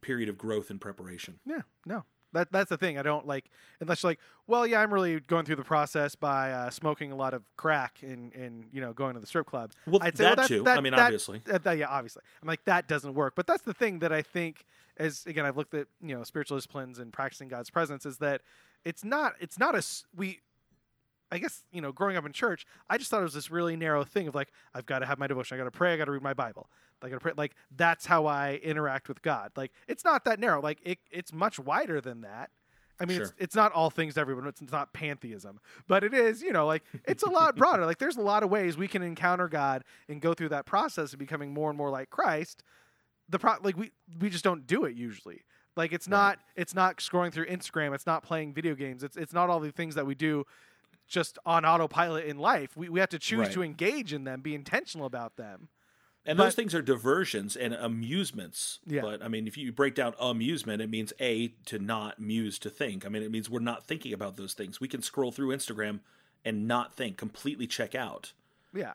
Speaker 2: period of growth and preparation
Speaker 1: Yeah, no. That that's the thing. I don't like unless you're like, well, yeah, I'm really going through the process by uh, smoking a lot of crack and and you know going to the strip club.
Speaker 2: Well,
Speaker 1: I'd
Speaker 2: that
Speaker 1: well,
Speaker 2: too. I mean, obviously.
Speaker 1: that- that- yeah, obviously. I'm like that doesn't work. But that's the thing that I think as again I've looked at you know spiritual disciplines and practicing God's presence is that it's not it's not a we. I guess you know, growing up in church, I just thought it was this really narrow thing of like, I've got to have my devotion, I got to pray, I got to read my Bible, I got to pray. Like that's how I interact with God. Like it's not that narrow. Like it, it's much wider than that. I mean, it's,
Speaker 2: Sure.
Speaker 1: it's not all things to everyone. It's not pantheism, but it is, you know, like it's a lot broader. Like there's a lot of ways we can encounter God and go through that process of becoming more and more like Christ. The pro, like we we just don't do it usually. Like it's not it's not scrolling through Instagram. It's not playing video games. It's it's not all the things that we do just on autopilot in life. We we have to choose
Speaker 2: Right.
Speaker 1: to engage in them, be intentional about them.
Speaker 2: and
Speaker 1: But-
Speaker 2: those things are diversions and amusements
Speaker 1: Yeah.
Speaker 2: but i mean if you break down amusement it means a to not muse to think i mean it means we're not thinking about those things we can scroll through instagram and not think completely check out
Speaker 1: Yeah.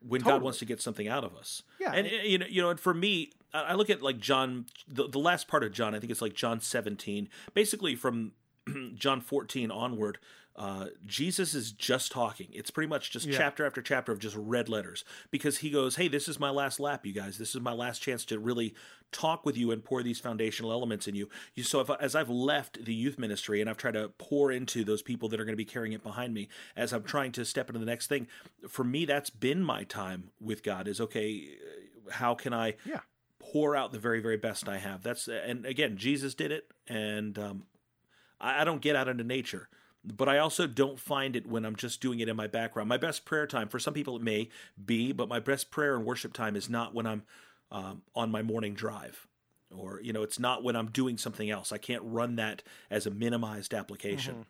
Speaker 2: when
Speaker 1: Totally.
Speaker 2: God wants to get something out of us.
Speaker 1: Yeah.
Speaker 2: and uh, you know, you know, and for me, I look at like John, the, the last part of John. I think it's like John seventeen, basically from John fourteen onward. Uh, Jesus is just talking. It's pretty much just
Speaker 1: Yeah.
Speaker 2: chapter after chapter of just red letters because he goes, "Hey, this is my last lap, you guys. This is my last chance to really talk with you and pour these foundational elements in you." you so if, as I've left the youth ministry and I've tried to pour into those people that are going to be carrying it behind me, as I'm trying to step into the next thing, for me, that's been my time with God. Is okay. How can I?
Speaker 1: Yeah.
Speaker 2: pour out the very very best I have. That's and again, Jesus did it, and um, I, I don't get out into nature, but I also don't find it when I'm just doing it in my background. My best prayer time for some people it may be, but my best prayer and worship time is not when I'm um, on my morning drive. Or you know, it's not when I'm doing something else. I can't run that as a minimized application.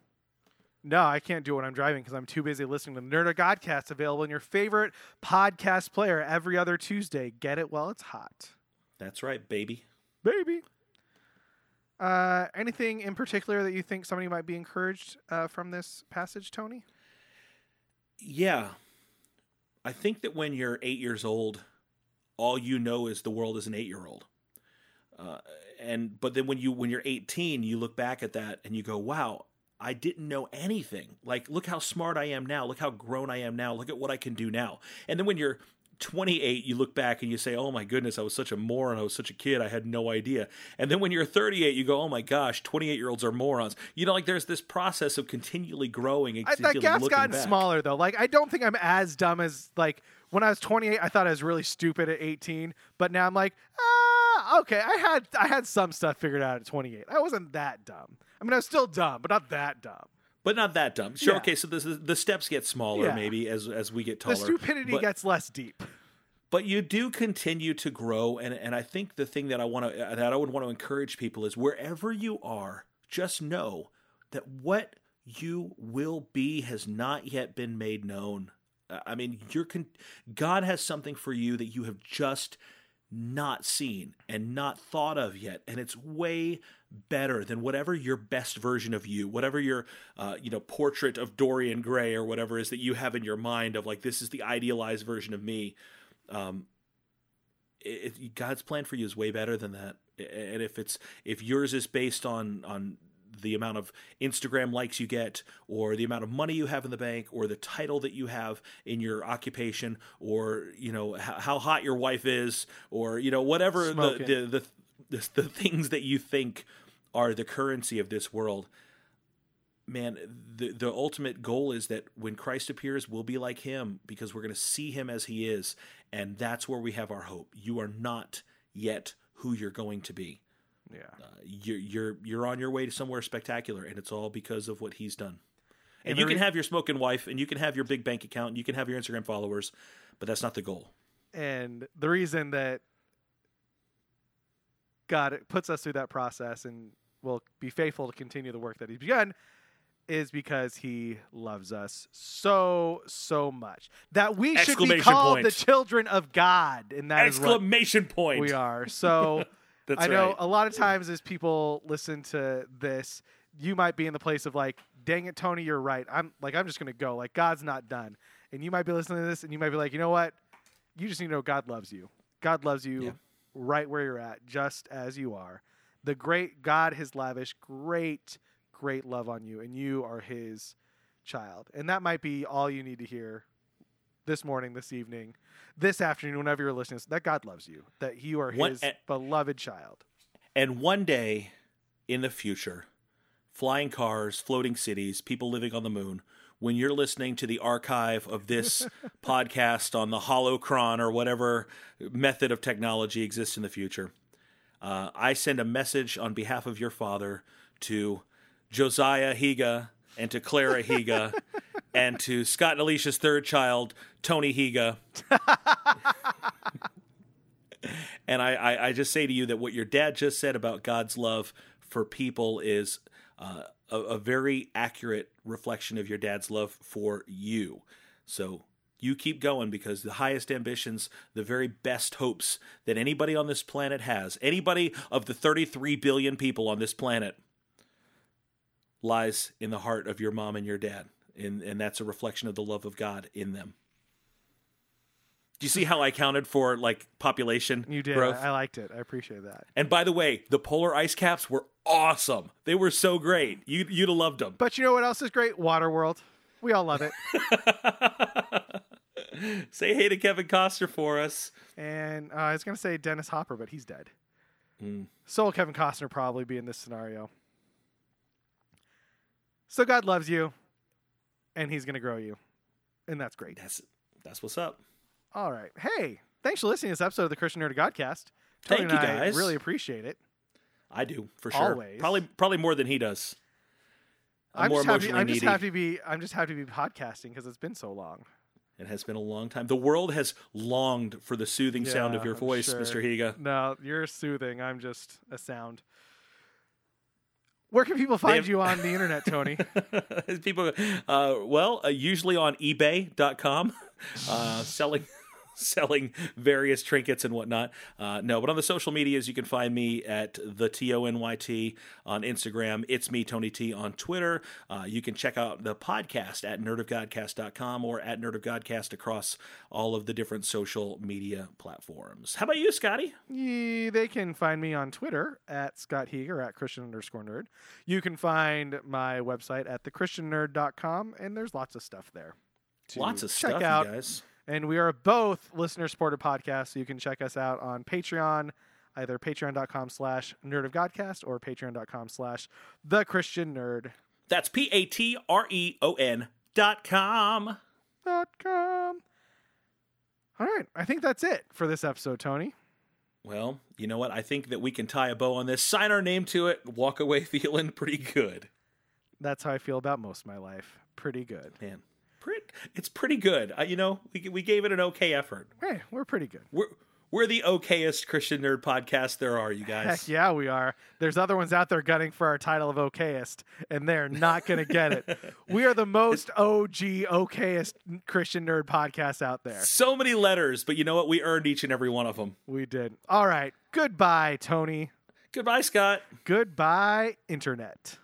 Speaker 1: No, I can't do it when I'm driving because I'm too busy listening to Nerd of Godcast available in your favorite podcast player every other Tuesday. Get it while it's hot.
Speaker 2: That's right, baby.
Speaker 1: Baby. Uh, anything in particular that you think somebody might be encouraged uh, from this passage, Tony?
Speaker 2: Yeah. I think that when you're eight years old, all you know is the world is an eight year old. Uh, and but then when you when you're 18, you look back at that and you go, "Wow, I didn't know anything. Like, look how smart I am now. Look how grown I am now. Look at what I can do now." And then when you're 28, you look back and you say, "Oh my goodness, I was such a moron. I was such a kid. I had no idea." And then when you're 38, you go, "Oh my gosh, 28 year olds are morons." You know, like there's this process of continually growing and
Speaker 1: I, that gap's gotten
Speaker 2: back.
Speaker 1: smaller though. Like I don't think I'm as dumb as like when I was 28. I thought I was really stupid at 18, but now I'm like, ah, okay. I had I had some stuff figured out at 28. I wasn't that dumb. I mean, I was still dumb, but not that dumb.
Speaker 2: But not that dumb. Sure,
Speaker 1: Yeah.
Speaker 2: okay. So the the steps get smaller
Speaker 1: Yeah.
Speaker 2: maybe as as we get taller.
Speaker 1: The stupidity
Speaker 2: but,
Speaker 1: gets less deep.
Speaker 2: but you do continue to grow, and and I think the thing that I want to that I would want to encourage people is wherever you are, just know that what you will be has not yet been made known. I mean, you're con- God has something for you that you have just not seen and not thought of yet and it's way better than whatever your best version of you whatever your uh, you know portrait of dorian gray or whatever is that you have in your mind of like this is the idealized version of me um, it, it- god's plan for you is way better than that. And if it's if yours is based on on the amount of Instagram likes you get, or the amount of money you have in the bank, or the title that you have in your occupation, or you know how, how hot your wife is, or you know whatever the the, the the the things that you think are the currency of this world. Man, the the ultimate goal is that when Christ appears, we'll be like Him because we're going to see Him as He is, and that's where we have our hope. You are not yet who you're going to be
Speaker 1: Yeah.
Speaker 2: Uh, you're you're you're on your way to somewhere spectacular, and it's all because of what he's done. And,
Speaker 1: And
Speaker 2: you can have your smoking wife, and you can have your big bank account, and you can have your Instagram followers, but that's not the goal.
Speaker 1: and the reason that God puts us through that process and will be faithful to continue the work that He's begun is because He loves us so so much that we should be called
Speaker 2: point.
Speaker 1: the children of God, and that
Speaker 2: Exclamation point!
Speaker 1: we are. So
Speaker 2: That's
Speaker 1: I know
Speaker 2: right.
Speaker 1: a lot of times as people listen to this, you might be in the place of like, dang it, Tony, you're right. I'm like, I'm just gonna go. Like God's not done. And you might be listening to this and you might be like, you know what? You just need to know God loves you. God loves you
Speaker 2: Yeah.
Speaker 1: Right where you're at, just as you are. The great God has lavished great, great love on you, and you are his child. And that might be all you need to hear this morning, this evening, this afternoon, whenever you're listening, that God loves you, that you are his beloved child.
Speaker 2: And one day in the future, flying cars, floating cities, people living on the moon, when you're listening to the archive of this podcast on the holocron or whatever method of technology exists in the future, uh, I send a message on behalf of your father to Josiah Higa and to Clara Higa and to Scott and Alicia's third child, Tony Higa. And I, I, I just say to you that what your dad just said about God's love for people is uh, a, a very accurate reflection of your dad's love for you. So you keep going because the highest ambitions, the very best hopes that anybody on this planet has, anybody of the 33 billion people on this planet, lies in the heart of your mom and your dad. And, and that's a reflection of the love of God in them. Do you see how I counted for like population
Speaker 1: You did.
Speaker 2: growth?
Speaker 1: I, liked it. I appreciate that.
Speaker 2: And by the way, the polar ice caps were awesome. They were so great. You you'd have loved them.
Speaker 1: But you know what else is great? Waterworld. We all love it.
Speaker 2: Say hey to Kevin Costner for us.
Speaker 1: and uh, I was going to say Dennis Hopper, but he's dead.
Speaker 2: Hmm.
Speaker 1: So will Kevin Costner probably be in this scenario. So God loves you, and He's going to grow you, and that's great.
Speaker 2: That's that's what's up.
Speaker 1: All right. Hey, thanks for listening to this episode of the Christian Nerd Godcast.
Speaker 2: Thank
Speaker 1: Tony
Speaker 2: you,
Speaker 1: and I
Speaker 2: guys.
Speaker 1: really appreciate it.
Speaker 2: I do for sure.
Speaker 1: Always.
Speaker 2: Probably probably more than he does. I'm,
Speaker 1: I'm
Speaker 2: more
Speaker 1: just happy. I'm just happy to be. I'm just happy to be podcasting because it's been so long.
Speaker 2: It has been a long time. The world has longed for the soothing sound of your
Speaker 1: I'm
Speaker 2: voice,
Speaker 1: sure.
Speaker 2: Mr. Higa.
Speaker 1: No, you're soothing. I'm just a sound. Where can people find
Speaker 2: have-
Speaker 1: you on the internet, Tony?
Speaker 2: People, uh, well, uh, usually on eBay.com, uh, selling selling various trinkets and whatnot. Uh, no, but on the social medias, you can find me at the T O N Y T on Instagram. It's me, Tony T, on Twitter. Uh, you can check out the podcast at nerdofgodcast.com or at Nerd of Godcast across all of the different social media platforms. How about you, Scotty?
Speaker 1: Ye- they can find me on Twitter at Scott Heger at Christian underscore nerd. You can find my website at thechristiannerd.com, and there's lots of stuff there.
Speaker 2: Lots of stuff, guys.
Speaker 1: And we are both listener supported podcasts, so you can check us out on Patreon, either patreon.com slash nerd of Godcast or patreon.com slash the Christian Nerd.
Speaker 2: That's P A T R E O N dot com.
Speaker 1: Dot com. All right, I think that's it for this episode, Tony.
Speaker 2: Well, you know what? I think that we can tie a bow on this, sign our name to it, walk away feeling pretty good.
Speaker 1: That's how I feel about most of my life. Pretty good.
Speaker 2: Man, it's pretty good. Uh, you know, we, we gave it an okay effort.
Speaker 1: Hey, we're pretty good.
Speaker 2: We're we're the okayest Christian nerd podcast there are, you guys.
Speaker 1: Heck yeah, we are. There's other ones out there gunning for our title of okayest, and they're not going to get it. we are the most OG okayest Christian nerd podcast out there.
Speaker 2: So many letters, but you know what? We earned each and every one of them.
Speaker 1: We did. All right. Goodbye, Tony.
Speaker 2: Goodbye, Scott.
Speaker 1: Goodbye, Internet.